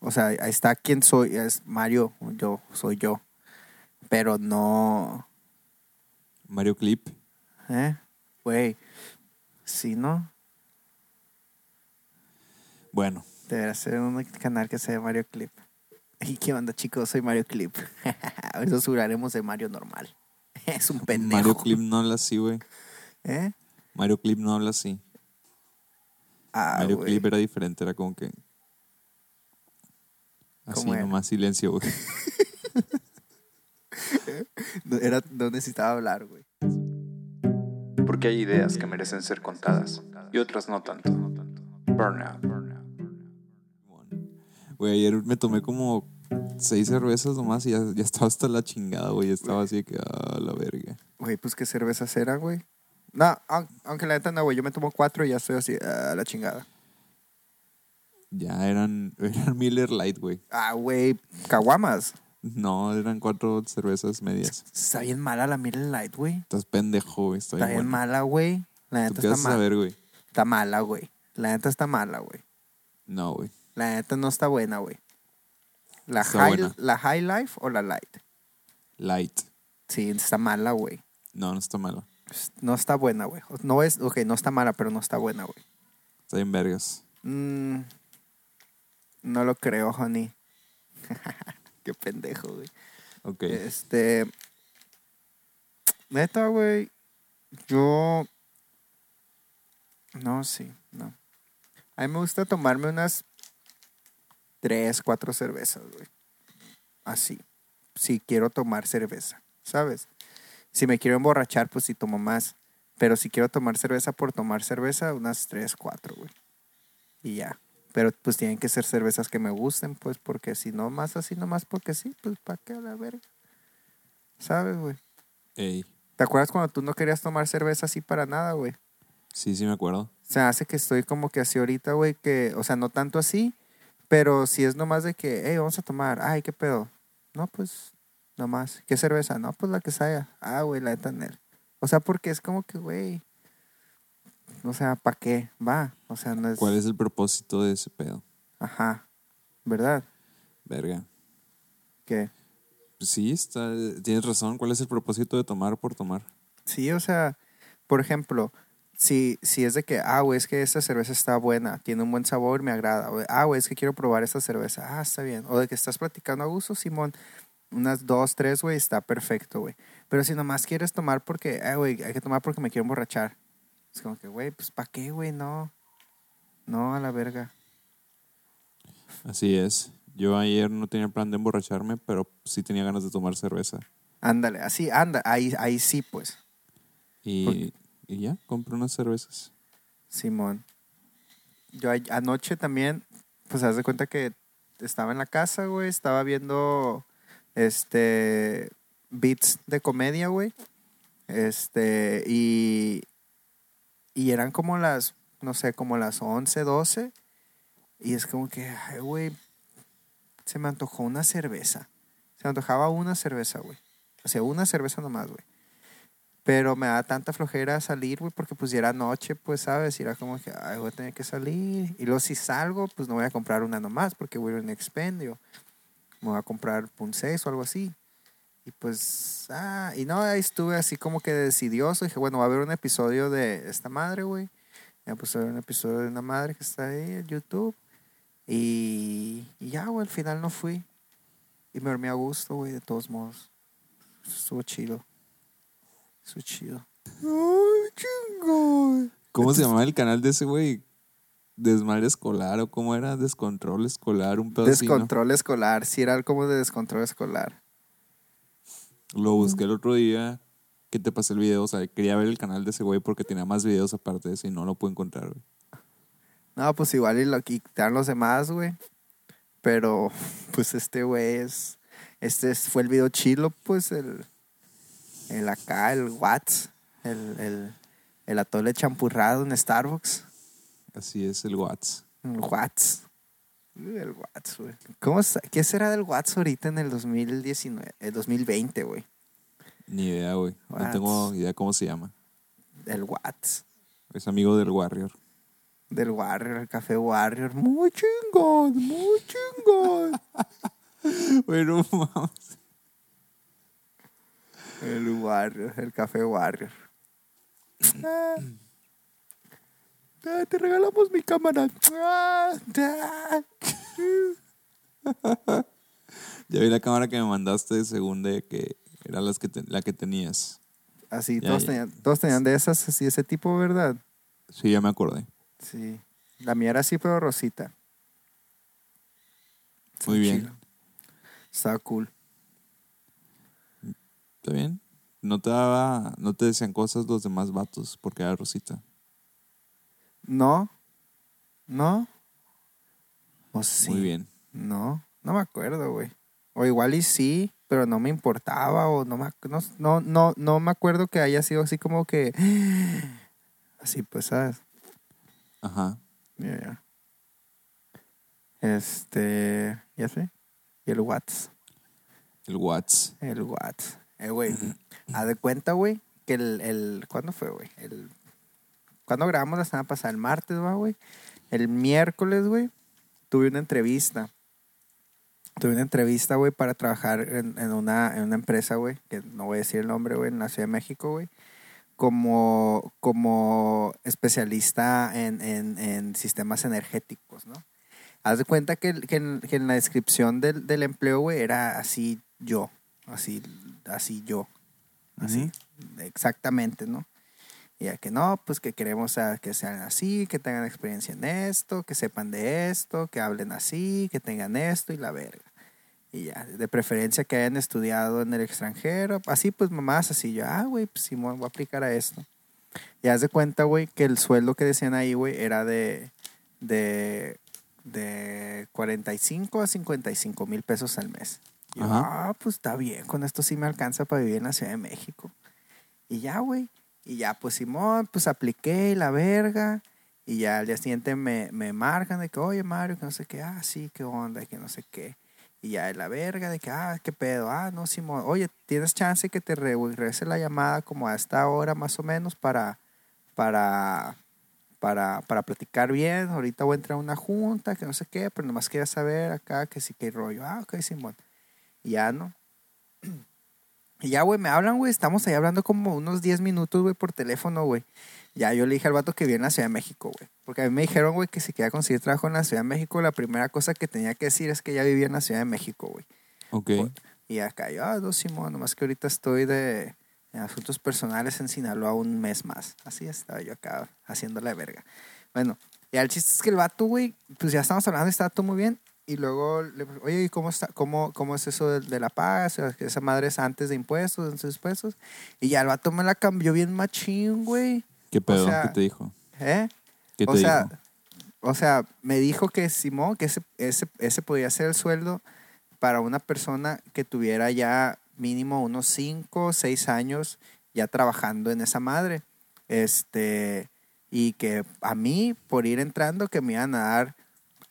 O sea, ahí está quién soy, es Mario, yo, soy yo. Pero no, Mario Clip. ¿eh? Güey, sí, ¿no? Bueno, Debería ser un canal que sea Mario Clip. ¿Y <laughs> qué onda, chicos? Soy Mario Clip. <laughs> Eso juraremos de Mario normal. <laughs> Es un pendejo. Mario Clip no habla así, güey. ¿Eh? Mario Clip no habla así. Ah, Mario. Clip era diferente, era como que. Así nomás silencio, güey. <laughs> No, era, no necesitaba hablar, güey. Porque hay ideas que merecen ser contadas y otras no tanto. Burnout. Güey, ayer me tomé como seis cervezas nomás y ya, ya estaba hasta la chingada, güey. Ya Estaba así que, ah, la verga. Güey, pues qué cerveza era, güey. No, aun- aunque la neta no, güey. Yo me tomo cuatro y ya estoy así, a la chingada. Ya eran, <laughs> eran Miller Light, güey. Ah, güey, caguamas. No, eran cuatro cervezas medias. Está bien mala la Miller Light, güey. Estás pendejo, güey. Está Está bien mala, güey. La ¿Tú neta qué está a mala. saber, güey? Está mala, güey. La neta está mala, güey. No, güey. La neta no está buena, güey. La Está high, buena. la high Life o la Light. Light. Sí, está mala, güey. No, no está mala. No está buena, güey. No es, ok, no está mala, pero no está buena, güey. Está bien vergas. Mm, no lo creo, honey. <laughs> Qué pendejo, güey. Ok. Este. Neta, güey. Yo. No, sí, no. A mí me gusta tomarme unas tres, cuatro cervezas, güey. Así. Si quiero tomar cerveza, ¿sabes? Si me quiero emborrachar, pues sí tomo más. Pero si quiero tomar cerveza por tomar cerveza, unas tres, cuatro, güey. Y ya. Pero pues tienen que ser cervezas que me gusten, pues, porque si no más así, nomás porque sí, pues, ¿para qué a la verga? ¿Sabes, güey? Ey. ¿Te acuerdas cuando tú no querías tomar cerveza así para nada, güey? Sí, sí me acuerdo. Se hace que estoy como que así ahorita, güey, que, o sea, no tanto así, pero si es nomás de que, hey, vamos a tomar, ay, ¿qué pedo? No, pues, nomás. ¿Qué cerveza? No, pues la que sea. Ah, güey, la de Tanel. O sea, porque es como que, güey, o sea, ¿para qué? Va, o sea, no es... ¿Cuál es el propósito de ese pedo? Ajá, ¿verdad? Verga. Pues sí, está, tienes razón. ¿Cuál es el propósito de tomar por tomar? Sí, o sea, por ejemplo, si, si es de que, ah, güey, es que esta cerveza está buena, tiene un buen sabor, me agrada. O ah, güey, es que quiero probar esta cerveza. Ah, está bien. O de que estás platicando a gusto, Simón, unas dos, tres, güey, está perfecto, güey. Pero si nomás quieres tomar porque, ah, güey, hay que tomar porque me quiero emborrachar. Es como que, güey, pues, ¿para qué, güey? No. No, a la verga. Así es. Yo ayer no tenía plan de emborracharme, pero sí tenía ganas de tomar cerveza. Ándale, así, anda, ahí, ahí sí, pues. Y, y ya, compré unas cervezas. Simón. Yo anoche también, pues haz de cuenta que estaba en la casa, güey, estaba viendo este beats de comedia, güey. Este, y y eran como las no sé, como las 11, 12 y es como que, ay, güey, se me antojó una cerveza. Se me antojaba una cerveza, güey. O sea, una cerveza nomás, güey. Pero me da tanta flojera salir, güey, porque pues ya era noche, pues, ¿sabes? Y era como que, ay, voy a tener que salir. Y luego si salgo, pues no voy a comprar una nomás, porque voy a ir un expendio. Me voy a comprar un 6 o algo así. Y pues, ah, y no, ahí estuve así como que decidioso. Dije, bueno, va a haber un episodio de esta madre, güey. Ya pues a ver un episodio de una madre que está ahí en YouTube. Y, y ya, güey, al final no fui. Y me dormí a gusto, güey, de todos modos. Estuvo chido. Estuvo chido. ¡Ay, chingón! ¿Cómo se llamaba el canal de ese güey? Desmadre escolar o cómo era? Descontrol escolar, un ¿no? Descontrol escolar. Sí, era como de descontrol escolar. Lo busqué el otro día que te pasé el video. O sea, quería ver el canal de ese güey porque tenía más videos aparte de ese y no lo pude encontrar, güey. No, pues igual y lo quitaron los demás, güey. Pero, pues este güey es. Este es- fue el video chilo, pues el. El acá, el Watts. El, el, el atole champurrado en Starbucks. Así es el Watts. El Watts. El Watts, güey. ¿Cómo sa- ¿Qué será del Watts ahorita en el 2019? El 2020, güey. Ni idea, güey. No tengo idea cómo se llama. El Watts. Es amigo del Warrior. Del Warrior, el café Warrior. Muy chingón, muy chingón. <laughs> Bueno, <laughs> mames. El Warrior, el café Warrior. Ah. Ah, te regalamos mi cámara. Ah, ah. Ya vi la cámara que me mandaste de segunda que era las que te- la que tenías. Así, Ya, todos, ya. Tenían, todos tenían de esas, así, ese tipo, ¿verdad? Sí, ya me acordé. Sí. La mía era así, pero rosita. Muy bien. Chilo. Estaba cool. ¿Está bien? No te daba, no te decían cosas los demás vatos porque era Rosita. ¿No? ¿No? O sí. Muy bien. No, no me acuerdo, güey. O igual y sí, pero no me importaba o no me, no, no, no me acuerdo que haya sido así como que... <gasps> Así pues, ¿sabes? Ajá. Ya, ya. Este, ya sé. Y el Watts. El Watts. El Watts. Eh, güey, haz de cuenta, güey, que el, el ¿cuándo fue, güey? El, ¿cuándo grabamos la semana pasada? El martes, va, güey. El miércoles, güey, tuve una entrevista. Tuve una entrevista, güey, para trabajar en, en una, en una empresa, güey, que no voy a decir el nombre, güey, en la Ciudad de México, güey, como, como especialista en, en, en sistemas energéticos, ¿no? Haz de cuenta que, que en, que en la descripción del, del empleo, güey, era así yo, así, así yo, así, exactamente, ¿no? Y ya que no, pues que queremos a- que sean así, que tengan experiencia en esto, que sepan de esto, que hablen así, que tengan esto y la verga. Y ya, de preferencia que hayan estudiado en el extranjero, así pues mamás, así yo, ah, güey, pues Simón, voy a aplicar a esto. Y haz de cuenta, güey, que el sueldo que decían ahí, güey, era de, de, de 45 a 55 mil pesos al mes. Yo, ah, pues está bien, con esto sí me alcanza para vivir en la Ciudad de México. Y ya, güey. Y ya, pues Simón, pues apliqué y la verga. Y ya al día siguiente me, me marcan de que, oye, Mario, que no sé qué, ah, sí, qué onda, que no sé qué. Y ya de la verga, de que, ah, qué pedo, ah, no, Simón, oye, ¿tienes chance que te re- regrese la llamada como a esta hora más o menos para, para, para, para platicar bien? Ahorita voy a entrar a una junta, que no sé qué, pero nomás quería saber acá que sí que hay rollo. Ah, ok, Simón. Ya, ¿no? Y ya, güey, me hablan, güey. Estamos ahí hablando como unos 10 minutos, güey, por teléfono, güey. Ya yo le dije al vato que vive en la Ciudad de México, güey. Porque a mí me dijeron, güey, que si quería conseguir trabajo en la Ciudad de México, la primera cosa que tenía que decir es que ya vivía en la Ciudad de México, güey. Ok. Y acá yo, ah, no, Simón, nomás que ahorita estoy de en asuntos personales en Sinaloa un mes más. Así estaba yo acá haciendo la verga. Bueno, y el chiste es que el vato, güey, pues ya estamos hablando, estaba todo muy bien. Y luego, le, oye, ¿y cómo, está, cómo, cómo es eso de, de la paga? O sea, esa madre es antes de impuestos, antes de impuestos. Y ya el vato me la cambió bien machín, güey. ¿Qué pedo? sea, ¿Qué te dijo? ¿Eh? ¿Qué te o sea, dijo? o sea, me dijo que Simón, que ese, ese, ese podía ser el sueldo para una persona que tuviera ya mínimo unos 5 o 6 años ya trabajando en esa madre. Este, y que a mí, por ir entrando, que me iban a dar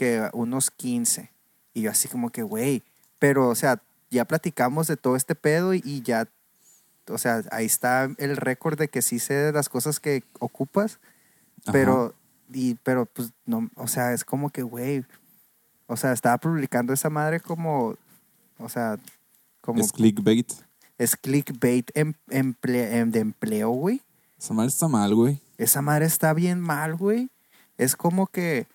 que unos 15. Y yo así como que, güey, pero, o sea, ya platicamos de todo este pedo y, y ya, o sea, ahí está el récord de que sí sé de las cosas que ocupas. Ajá. Pero, y, pero pues no, o sea, es como que, güey, o sea, estaba publicando esa madre como, o sea, como Es clickbait. es clickbait em- emple- em- de empleo, güey. Esa madre está mal, güey. Esa madre está bien mal, güey. Es como que,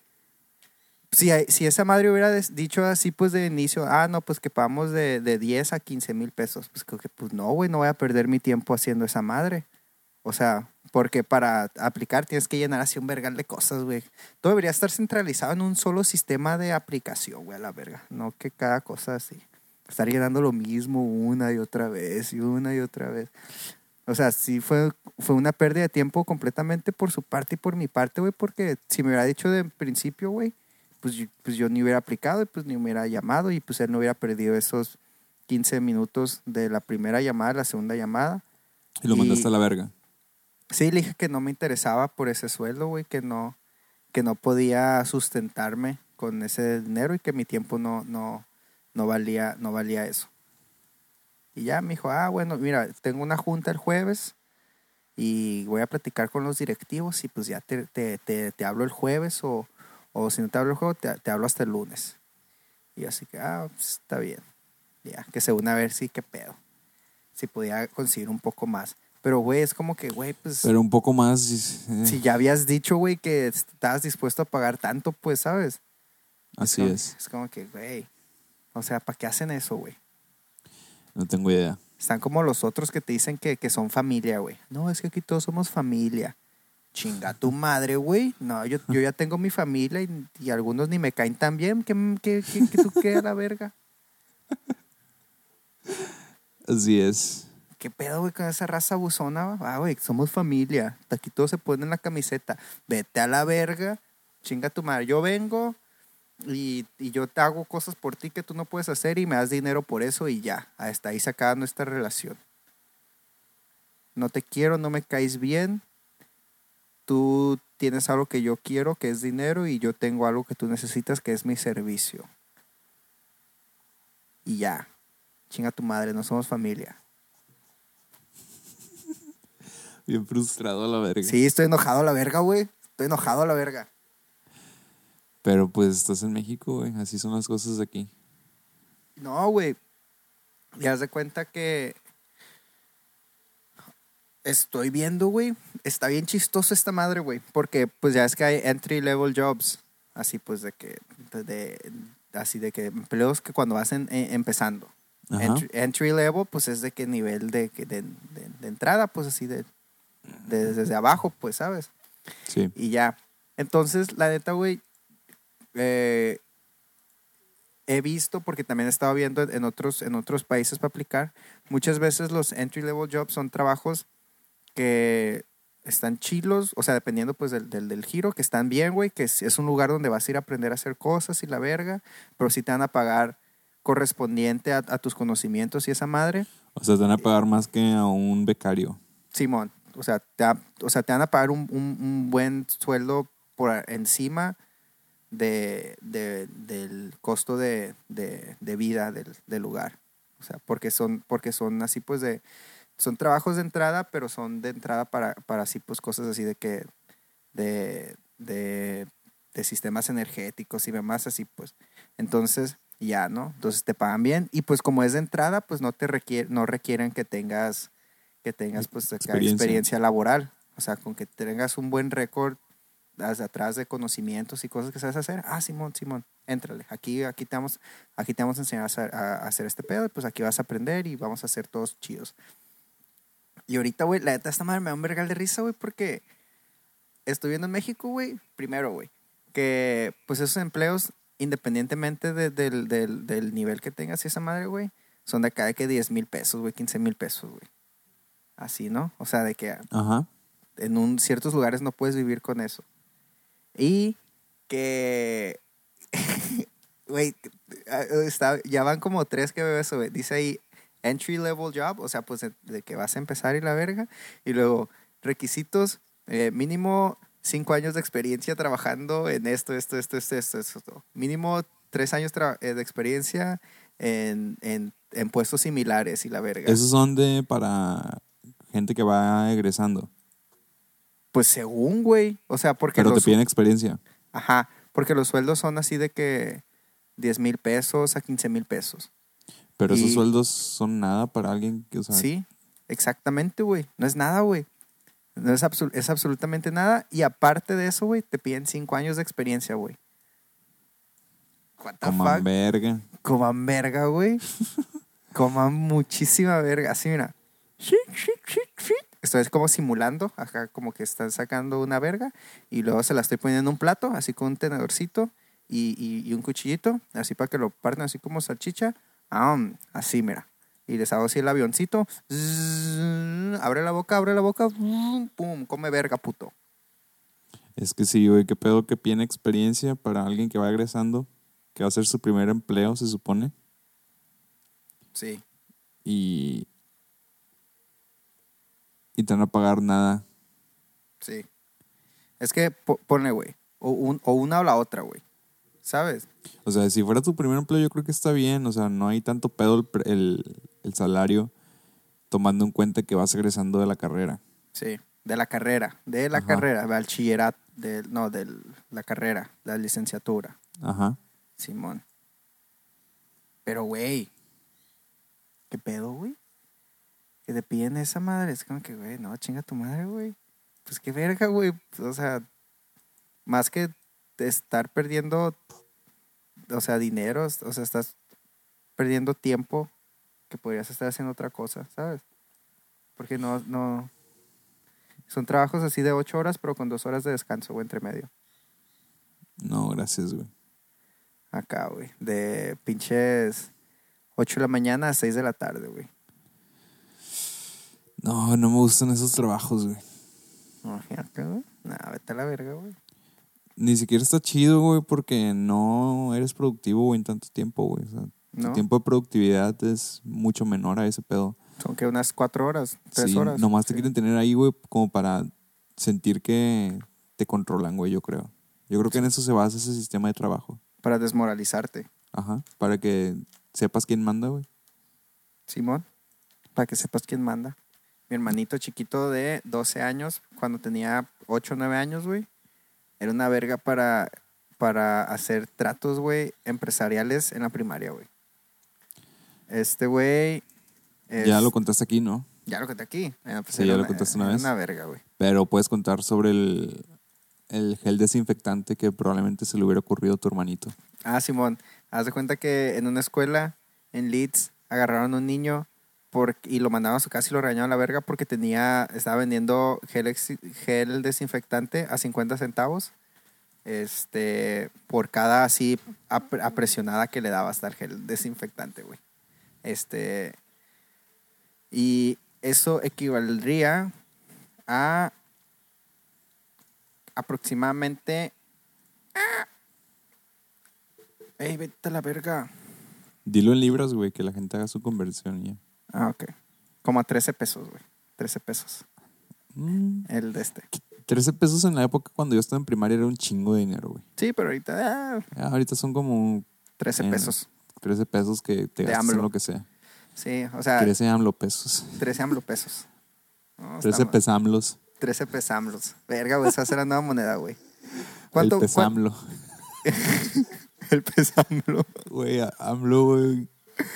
si, si esa madre hubiera dicho así, pues de inicio, ah, no, pues que pagamos de, de 10 a 15 mil pesos, pues que, pues no, güey, no voy a perder mi tiempo haciendo esa madre. O sea, porque para aplicar tienes que llenar así un vergal de cosas, güey. Todo debería estar centralizado en un solo sistema de aplicación, güey, a la verga. No que cada cosa así. Estar llenando lo mismo una y otra vez y una y otra vez. O sea, sí fue, fue una pérdida de tiempo completamente por su parte y por mi parte, güey, porque si me hubiera dicho de principio, güey, pues, yo- pues yo ni hubiera aplicado y pues ni hubiera llamado y pues él no hubiera perdido esos 15 minutos de la primera llamada la segunda llamada. Y lo Y- mandaste a la verga. Sí, le dije que no me interesaba por ese sueldo, güey, que no, que no podía sustentarme con ese dinero y que mi tiempo no, no, no valía, no valía eso. Y ya me dijo, ah, bueno, mira, tengo una junta el jueves y voy a platicar con los directivos y pues ya te, te, te, te hablo el jueves o, o si no te hablo el jueves, te, te hablo hasta el lunes. Y así que, ah, pues está bien. Ya, que según a ver si qué pedo. Si podía conseguir un poco más. Pero, güey, es como que, güey, pues Pero un poco más. eh, si ya habías dicho, güey, que estabas dispuesto a pagar tanto, pues, ¿sabes? así como- es. Es como que, güey, o sea, ¿para qué hacen eso, güey? No tengo idea. Están como los otros que te dicen que, que son familia, güey. No, es que aquí todos somos familia. Chinga tu madre, güey. No, yo, yo ya tengo mi familia y, y algunos ni me caen tan bien. ¿Qué, qué, qué, qué tú qué a la verga? Así es. ¿Qué pedo, güey, con esa raza buzona? Ah, güey, somos familia. Aquí todos se ponen la camiseta. Vete a la verga. Chinga tu madre. Yo vengo y, y yo te hago cosas por ti que tú no puedes hacer y me das dinero por eso y ya. Hasta ahí se acaba nuestra relación. No te quiero, no me caes bien. Tú tienes algo que yo quiero, que es dinero, y yo tengo algo que tú necesitas, que es mi servicio. Y ya. Chinga tu madre, no somos familia. Bien frustrado a la verga. Sí, estoy enojado a la verga, güey. Estoy enojado a la verga. Pero pues estás en México, güey. Así son las cosas aquí. No, güey. Ya haz de cuenta que estoy viendo, güey. Está bien chistoso esta madre, güey. Porque pues ya es que hay entry level jobs. Así pues de que. De, así de que empleos que cuando vas en- eh, empezando. Entry, entry level, pues es de que nivel de, de, de- de entrada, pues así de, de- desde abajo, pues, ¿sabes? Sí. Y ya. Entonces, la neta, güey, eh, he visto, porque también he estado viendo en otros, en otros países para aplicar, muchas veces los entry level jobs son trabajos que están chilos, o sea, dependiendo pues del, del, del giro, que están bien, güey, que es, es un lugar donde vas a ir a aprender a hacer cosas y la verga, pero sí te van a pagar correspondiente a, a tus conocimientos y esa madre. O sea, te van a pagar más que a un becario. Simón, o sea, te, o sea, te van a pagar un, un- un buen sueldo por encima de, de- del costo de, de- de vida del, del lugar. O sea, porque son, porque son así pues de, son trabajos de entrada, pero son de entrada para, para así pues cosas así de que, de, de, de sistemas energéticos y demás así pues. Entonces, ya, ¿no? Entonces te pagan bien y pues como es de entrada, pues no te requiere, no requieren que tengas que tengas pues Experiencia. experiencia. laboral. O sea, con que tengas un buen récord desde atrás de conocimientos y cosas que sabes hacer. Ah, Simón, Simón, éntrale. Aquí, aquí, te vamos, aquí te vamos a enseñar a hacer, a hacer este pedo pues aquí vas a aprender y vamos a hacer todos chidos. Y ahorita, güey, la neta esta madre me da un vergal de risa, güey, porque estoy viendo en México, güey, primero, güey, que pues esos empleos, independientemente de- del, nivel que tengas y esa madre, güey, son de acá de que 10 mil pesos, güey, 15 mil pesos, güey. Así, ¿no? O sea, de que Ajá. en un, ciertos lugares no puedes vivir con eso. Y que, <laughs> güey, ah, ya van como tres que veo eso, güey. Dice ahí entry level job, o sea, pues de, que vas a empezar y la verga. Y luego requisitos, eh, mínimo cinco años de experiencia trabajando en esto, esto, esto, esto, esto, esto. Mínimo tres años eh, de experiencia en, en, en puestos similares y la verga. Esos son de para gente que va egresando. Pues según, güey. O sea, porque Pero te piden experiencia. Ajá, porque los sueldos son así de que 10 mil pesos a 15 mil pesos. Pero esos sueldos son nada para alguien que, o sea, Sí, exactamente, güey. No es nada, güey. No es, absol- es absolutamente nada. Y aparte de eso, güey, te piden 5 años de experiencia, güey. Coman verga. Coman verga, güey. <laughs> Coman muchísima verga. Así, mira. Esto es como simulando, acá como que están sacando una verga y luego se la estoy poniendo en un plato, así con un tenedorcito y, y- y un cuchillito, así para que lo partan así como salchicha. Am, así, mira. Y les hago así el avioncito. Abre la boca, abre la boca. Pum, pum, come verga, puto. Es que sí, güey, qué pedo que piden experiencia para alguien que va egresando, que va a ser su primer empleo, se supone. Sí. Y. Y te van a pagar nada. Sí. Es que po- ponle, güey. O, un- o una o la otra, güey. ¿Sabes? O sea, si fuera tu primer empleo, yo creo que está bien. O sea, no hay tanto pedo el, el, el salario, tomando en cuenta que vas egresando de la carrera. Sí. De la carrera. De la Ajá. carrera. Bachillerato. De, no, de la carrera. La licenciatura. Ajá. Simón. Pero, güey. ¿Qué pedo, güey? Que te piden esa madre. Es como que, güey, no, chinga tu madre, güey. Pues qué verga, güey. O sea, más que estar perdiendo, o sea, dinero, o sea, estás perdiendo tiempo que podrías estar haciendo otra cosa, ¿sabes? Porque no, no. Son trabajos así de ocho horas, pero con dos horas de descanso, güey, entre medio. No, gracias, güey. Acá, güey. De pinches 8 de la mañana a 6 de la tarde, güey. No, no me gustan esos trabajos, güey. Imagínate, güey. Nah, vete a la verga, güey. Ni siquiera está chido, güey, porque no eres productivo, güey, en tanto tiempo, güey. O sea, tu tiempo de productividad es mucho menor a ese pedo. Son que unas 4 horas, 3 Sí, horas. Nomás te quieren tener ahí, güey, como para sentir que te controlan, güey, yo creo. Yo creo que en eso se basa ese sistema de trabajo. Para desmoralizarte. Ajá. Para que sepas quién manda, güey. Simón, para que sepas quién manda. Mi hermanito chiquito de 12 años, cuando tenía 8 o 9 años, güey, era una verga para, para hacer tratos, güey, empresariales en la primaria, güey. Este güey... es- Ya lo contaste aquí, ¿no? Ya lo conté aquí. Eh, pues Sí, era ya lo contaste una era vez. una verga, güey. Pero puedes contar sobre el, el gel desinfectante que probablemente se le hubiera ocurrido a tu hermanito. Ah, Simón, haz de cuenta que en una escuela en Leeds agarraron a un niño y lo mandaron a su casa y lo regañaron a la verga porque tenía, estaba vendiendo gel, gel desinfectante a 50 centavos este, por cada así ap- apresionada que le daba hasta el gel desinfectante, güey. Este, y eso equivaldría a aproximadamente Ey, vete a la verga. Dilo en libras, güey, que la gente haga su conversión ya. Ah, ok. Como a 13 pesos, güey. 13 pesos. Mm, El de este. 13 pesos en la época cuando yo estaba en primaria era un chingo de dinero, güey. Sí, pero ahorita ah, Ah, Ahorita son como 13 Bueno. pesos. 13 pesos que te De gastas en lo que sea. Sí, o sea, 13 AMLO pesos. 13 AMLO pesos. <laughs> No, 13 está- pesamlos. 13 pesamblos. Verga, güey, esa es la nueva moneda, güey. El ¿Cuánto? cuán- pesamlo. <laughs> El pesamblo. Güey, AMLO, güey.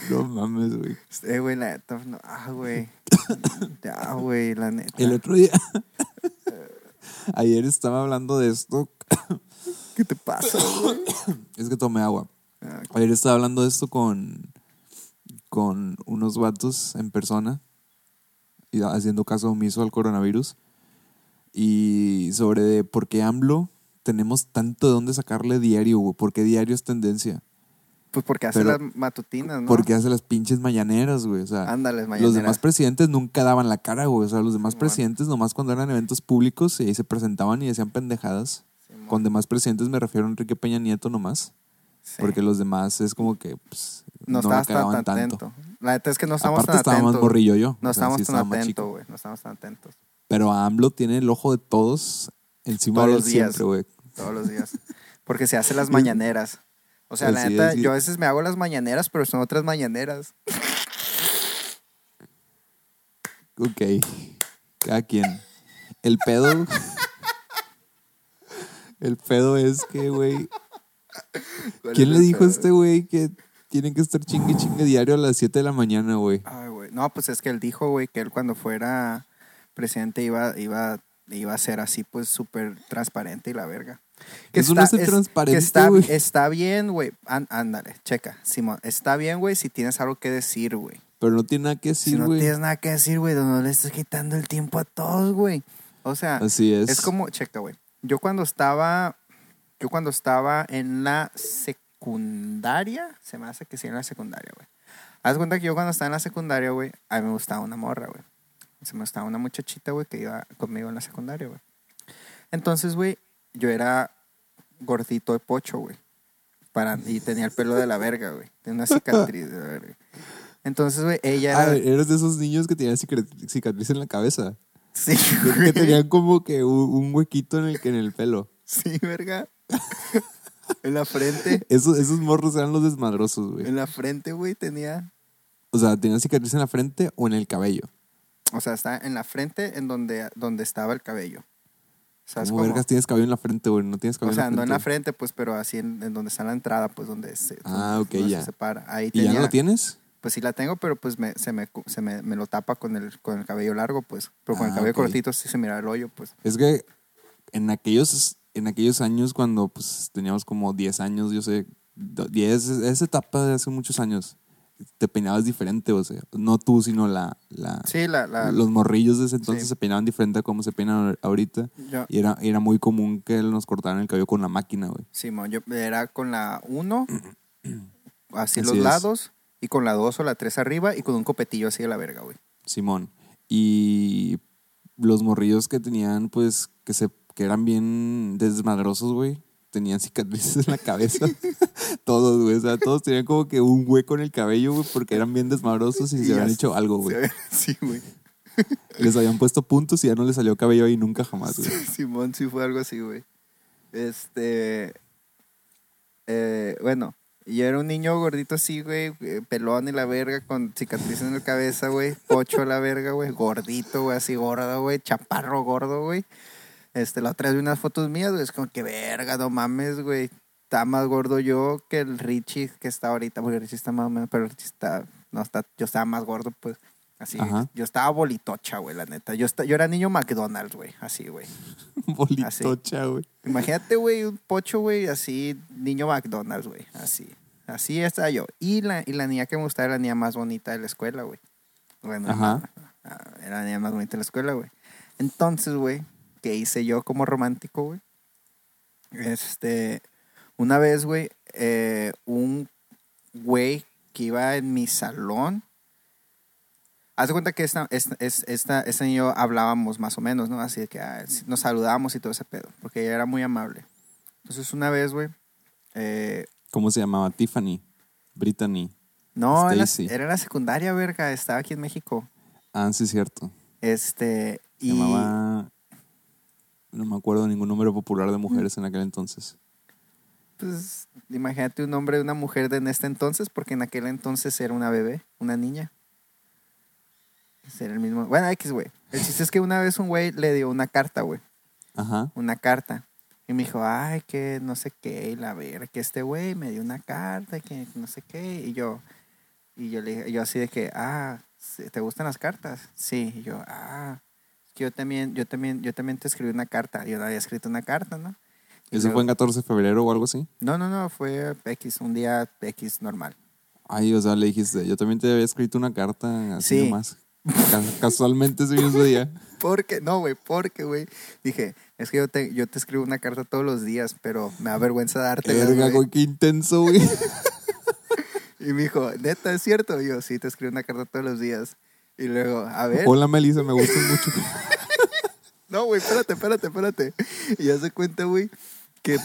No mames, güey. Eh, güey, la neta. no, ah, güey. <coughs> Ya, güey, la neta. El otro día. <laughs> Ayer estaba hablando de esto. <coughs> ¿Qué te pasa, güey? <coughs> Es que tomé agua. Ah, Ayer estaba hablando de esto con, con unos vatos en persona y haciendo caso omiso al coronavirus y sobre de por qué AMLO tenemos tanto de dónde sacarle diario, güey. ¿Por qué diario es tendencia? Pues porque hace Pero- las matutinas, ¿no? Porque hace las pinches mañaneras, güey. O sea, Ándales, los mañaneras. demás presidentes nunca daban la cara, güey. O sea, los demás presidentes nomás cuando eran eventos públicos y ahí se presentaban y decían pendejadas. Con demás presidentes me refiero a Enrique Peña Nieto nomás. Sí. Porque los demás es como que pues, no, no, tan, cagaban tan tanto. atento. La neta es que no estamos Aparte tan estaba atentos. más morrillo yo. No o sea, estamos sí tan estaba atentos, güey. No estamos tan atentos. Pero AMLO tiene el ojo de todos encima Todos de él los días. siempre, güey. Todos los días. Porque se hace las <laughs> mañaneras. O sea, la Así neta, yo a veces me hago las mañaneras, pero son otras mañaneras. Ok. Cada quien. El pedo. el pedo es que, güey. ¿Quién le dijo a este güey que tienen que estar chingue chingue diario a las 7 de la mañana, güey? Ay, güey. No, pues es que él dijo, güey, que él cuando fuera presidente iba, iba, iba a ser así, pues súper transparente y la verga. Eso no es ser que transparente, está, güey. está bien, güey. Án- ándale, checa, Simón. Está bien, güey, si tienes algo que decir, güey. Pero no tiene nada que si decir, no güey. tienes nada que decir, güey, no le estás quitando el tiempo a todos, güey. O sea, Así es. es como, checa, güey. Yo cuando estaba, yo cuando estaba en la secundaria, se me hace que sí en la secundaria, güey. Haz cuenta que yo cuando estaba en la secundaria, güey, a mí me gustaba una morra, güey. Se me gustaba una muchachita, güey, que iba conmigo en la secundaria, güey. Entonces, güey, yo era gordito de pocho, güey. Para, y tenía el pelo de la verga, güey. Tenía una cicatriz de la verga. Entonces, güey, ella Ah, era... eres de esos niños que tenían cicatri- cicatriz en la cabeza. sí, Que güey. tenían como que un, un huequito en el, en el pelo. Sí, verga. en la frente. Esos, esos morros eran los desmadrosos, güey. En la frente, güey, tenía. O sea, ¿tenían cicatriz en la frente o en el cabello? O sea, está en la frente en donde, donde estaba el cabello. ¿Sabes ¿Cómo cómo? vergas tienes cabello en la frente, güey? No tienes O cabello sea, en no la en frente. la frente, pues, pero así en, en donde está la entrada, pues, donde se, Ah, donde- ok, donde ya. se separa. Ahí ¿Y tenía, ya no lo tienes? Pues sí la tengo, pero pues me, se, me, se me, me lo tapa con el, con el cabello largo, pues. Pero con el Ah, cabello ok. cortito sí se mira el hoyo, pues. Es que en aquellos, en aquellos años cuando pues teníamos como 10 años, yo sé, do- 10, esa etapa de hace muchos años, te peinabas diferente, o sea, no tú, sino la, la Sí, la... la los morrillos de ese entonces Sí. se peinaban diferente a cómo se peinan ahorita. yo, Y era, era muy común que nos cortaran el cabello con la máquina, güey. Simón, yo era con la 1, <clears throat> así, Así los es. lados, y con la 2 o la 3 arriba, y con un copetillo así de la verga, güey. Simón. Y los morrillos que tenían, pues, que se que eran bien desmadrosos, güey. Tenían cicatrices en la cabeza. <laughs> todos, güey. O sea, todos tenían como que un hueco en el cabello, güey, porque eran bien desmadrosos y Y se habían hecho algo, güey. <laughs> Sí, güey. Les habían puesto puntos y ya no les salió cabello ahí nunca jamás, güey. Simón sí fue algo así, güey. Este. eh, bueno, yo era un niño gordito así, güey, eh, pelón y la verga, con cicatrices en la cabeza, güey, pocho a la verga, güey, gordito, güey, así gordo, güey, chaparro gordo, güey. Este, la otra vez vi unas fotos mías, güey, es como que verga, no mames, güey. Está más gordo yo que el Richie que está ahorita, porque Richie está más o menos, pero Richie está, no está, yo estaba más gordo, pues. Así, Ajá. yo estaba bolitocha, güey, la neta. Yo, esta- yo era niño McDonald's, güey, así, güey. <laughs> Bolitocha, güey. Imagínate, güey, un pocho, güey, así, niño McDonald's, güey, así. Así estaba yo. Y la, y la niña que me gustaba era la niña más bonita de la escuela, güey. Bueno, Ajá. ah, era la niña más bonita de la escuela, güey. Entonces, güey, ¿qué hice yo como romántico, güey? Este, una vez, güey, eh, un güey que iba en mi salón. Haz de cuenta que esta, esta, es- esta, esta y yo hablábamos más o menos, ¿no? Así que ah, nos saludábamos y todo ese pedo, porque ella era muy amable. Entonces, una vez, güey, eh, ¿Cómo se llamaba? Tiffany. Brittany. no, era en la secundaria, verga, estaba aquí en México. Ah, sí, cierto. Este, Se y llamaba. No me acuerdo ningún número popular de mujeres en aquel entonces. pues, imagínate un hombre de una mujer de en este entonces, porque en aquel entonces era una bebé, una niña. Era el mismo. Bueno, X, güey. El chiste es que una vez un güey le dio una carta, güey. Ajá. una carta. Y me dijo, ay, que no sé qué, y la ver, que este güey me dio una carta, y que no sé qué. Y yo, y yo le dije, yo así de que, ah, ¿sí- ¿te gustan las cartas? Sí. Y yo, ah, yo también, yo también, yo también te escribí una carta. Yo no había escrito una carta, ¿no? Y ¿Eso luego- fue en 14 de febrero o algo así? No, no, no, fue X, un día X normal. Ay, o sea, le dijiste, yo también te había escrito una carta así Sí. nomás. Ca- Casualmente ese mismo día. <laughs> Porque, no, güey, porque, güey. Dije, es que yo te, yo te escribo una carta todos los días, pero me da vergüenza darte. Verga, güey, qué intenso, güey. <laughs> Y me dijo, neta, ¿es cierto? Y yo, sí, te escribo una carta todos los días. Y luego, a ver. Hola, Melissa, me gustas mucho. <laughs> No, güey, espérate, espérate, espérate. Y ya se cuenta, güey, que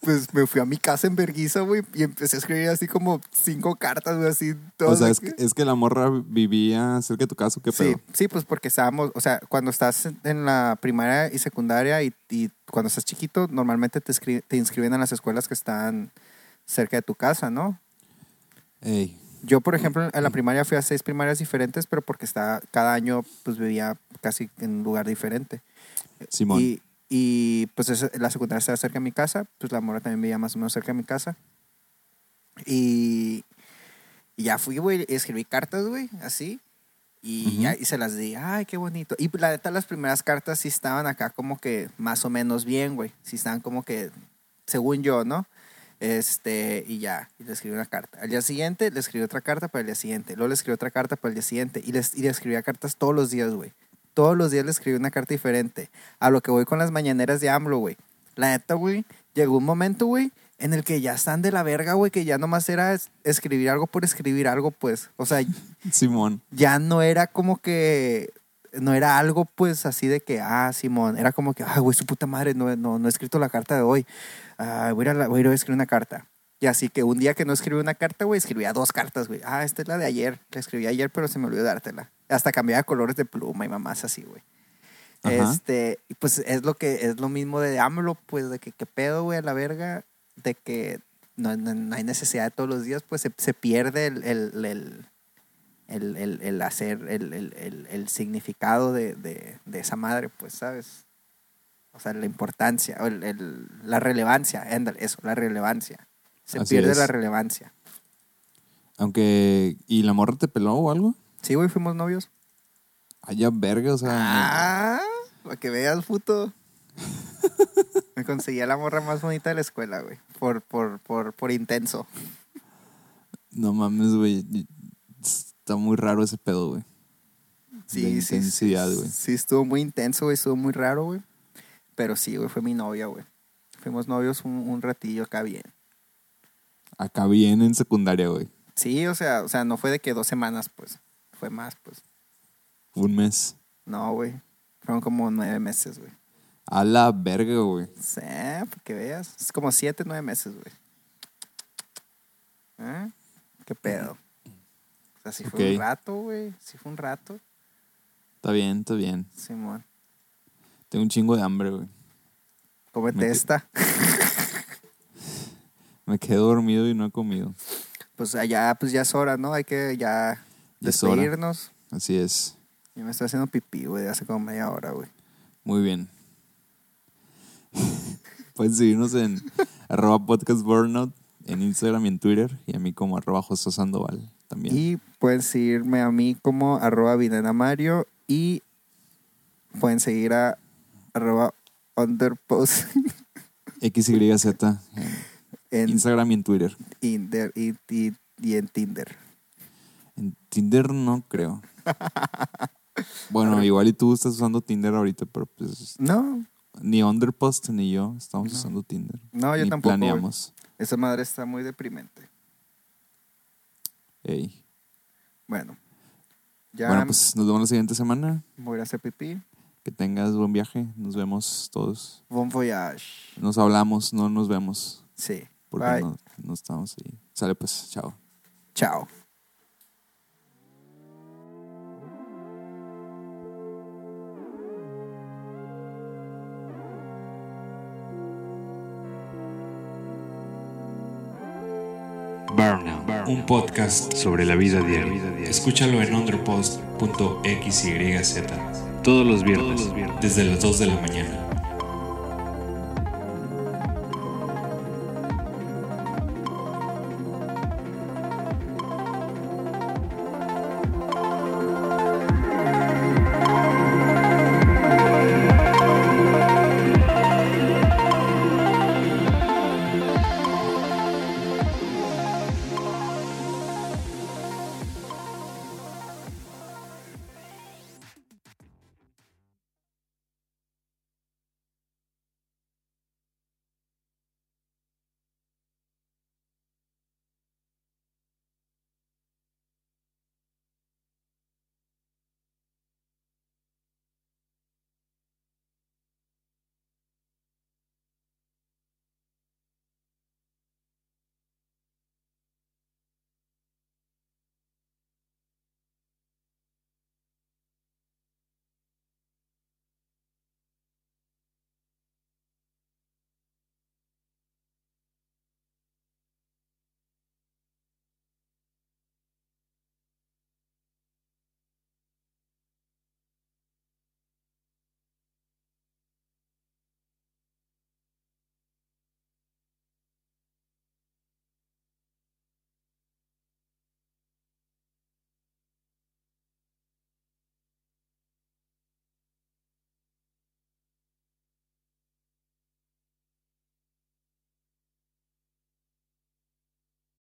pues me fui a mi casa en Berguisa, güey, y empecé a escribir así como cinco cartas, güey, así. O todas sea, de es que- que, es que la morra vivía cerca de tu casa, ¿o ¿qué pedo? Sí, sí, pues porque estábamos, o sea, cuando estás en la primaria y secundaria y, y cuando estás chiquito, normalmente te, te inscriben a las escuelas que están cerca de tu casa, ¿no? Ey, Yo, por ejemplo, en la primaria fui a seis primarias diferentes, pero porque está, cada año pues vivía casi en un lugar diferente. Simón. Y, y pues esa- la secundaria estaba cerca de mi casa, pues la mora también vivía más o menos cerca de mi casa. Y, y ya fui, güey, escribí cartas, güey, así. Y, Ujú. ya, y se las di, ay, qué bonito. Y la neta, las primeras cartas sí estaban acá como que más o menos bien, güey. Sí estaban como que, según yo, ¿no? Este, y ya, y le escribí una carta. Al día siguiente le escribí otra carta para el día siguiente. Luego le escribí otra carta para el día siguiente. Y, les, y le escribía cartas todos los días, güey. Todos los días le escribí una carta diferente. A lo que voy con las mañaneras de AMLO, güey. La neta, güey, llegó un momento, güey, en el que ya están de la verga, güey, que ya nomás era es- escribir algo por escribir algo, pues. O sea, <laughs> Simón. ya no era como que no era algo pues así de que ah Simón era como que ah güey su puta madre no, no, no he escrito la carta de hoy ah, voy, a ir a la- voy a ir a escribir una carta y así que un día que no escribí una carta güey escribía dos cartas güey. Ah esta es la de ayer la escribí ayer pero se me olvidó dártela hasta cambiaba colores de pluma y mamás así güey. Este pues es lo que es lo mismo de AMLO pues de que qué pedo güey a la verga de que no, no- no hay necesidad de todos los días pues se, se pierde el, el- el- el, el- el hacer el- el significado de, de- de esa madre, pues, ¿sabes? O sea, la importancia, o el- el- la relevancia, ándale, eso, la relevancia. Se Así pierde es. la relevancia. Aunque. ¿Y la morra te peló o algo? Sí, güey, fuimos novios. Allá, verga, o sea. Ah, para que veas, puto. <laughs> Me conseguí a la morra más bonita de la escuela, güey. Por, por, por, por intenso. No mames, güey. Está muy raro ese pedo, güey. Sí, De sí, sí. intensidad, güey. Sí, estuvo muy intenso, güey. Estuvo muy raro, güey. Pero sí, güey, fue mi novia, güey. Fuimos novios un, un ratillo acá bien. Acá bien en secundaria, güey. Sí, o sea, o sea, no fue de que dos semanas, pues. Fue más, pues. Un mes. No, güey. Fueron como nueve meses, güey. A la verga, güey. Sí, para que veas. Es como siete, nueve meses, güey. ¿Eh? ¿Qué pedo? O sea, sí fue un rato, güey. Sí fue un rato. Está bien, está bien. Simón. Tengo un chingo de hambre, güey. Cómete Me- esta. <laughs> Me quedé dormido y no he comido. Pues allá, pues ya es hora, ¿no? Hay que ya Ya es despedirnos. Así es. Yo me estoy haciendo pipí, güey, hace como media hora, güey. Muy bien. <laughs> Pueden seguirnos en <laughs> arroba podcast burnout en Instagram y en Twitter. Y a mí como arroba José Sandoval también. Y pueden seguirme a mí como arroba Vinena Mario y pueden seguir a arroba underpost <laughs> XYZ en Instagram y en Twitter. Y, y- y en Tinder. En Tinder no creo. <laughs> Bueno, igual y tú estás usando Tinder ahorita, pero pues No, ni Underpost ni yo estamos No. usando Tinder. no, yo ni tampoco. planeamos. Esa madre está muy deprimente. Ey. Bueno, ya Bueno, pues nos vemos la siguiente semana. voy a hacer pipí. Que tengas buen viaje. Nos vemos todos. Bon voyage. Nos hablamos, no nos vemos. Sí. Porque Bye. no, no estamos ahí. Sale pues, chao. Chao. Burnout, un podcast sobre la vida diaria. Escúchalo en underpost.xyz todos los viernes Desde las 2 de la mañana.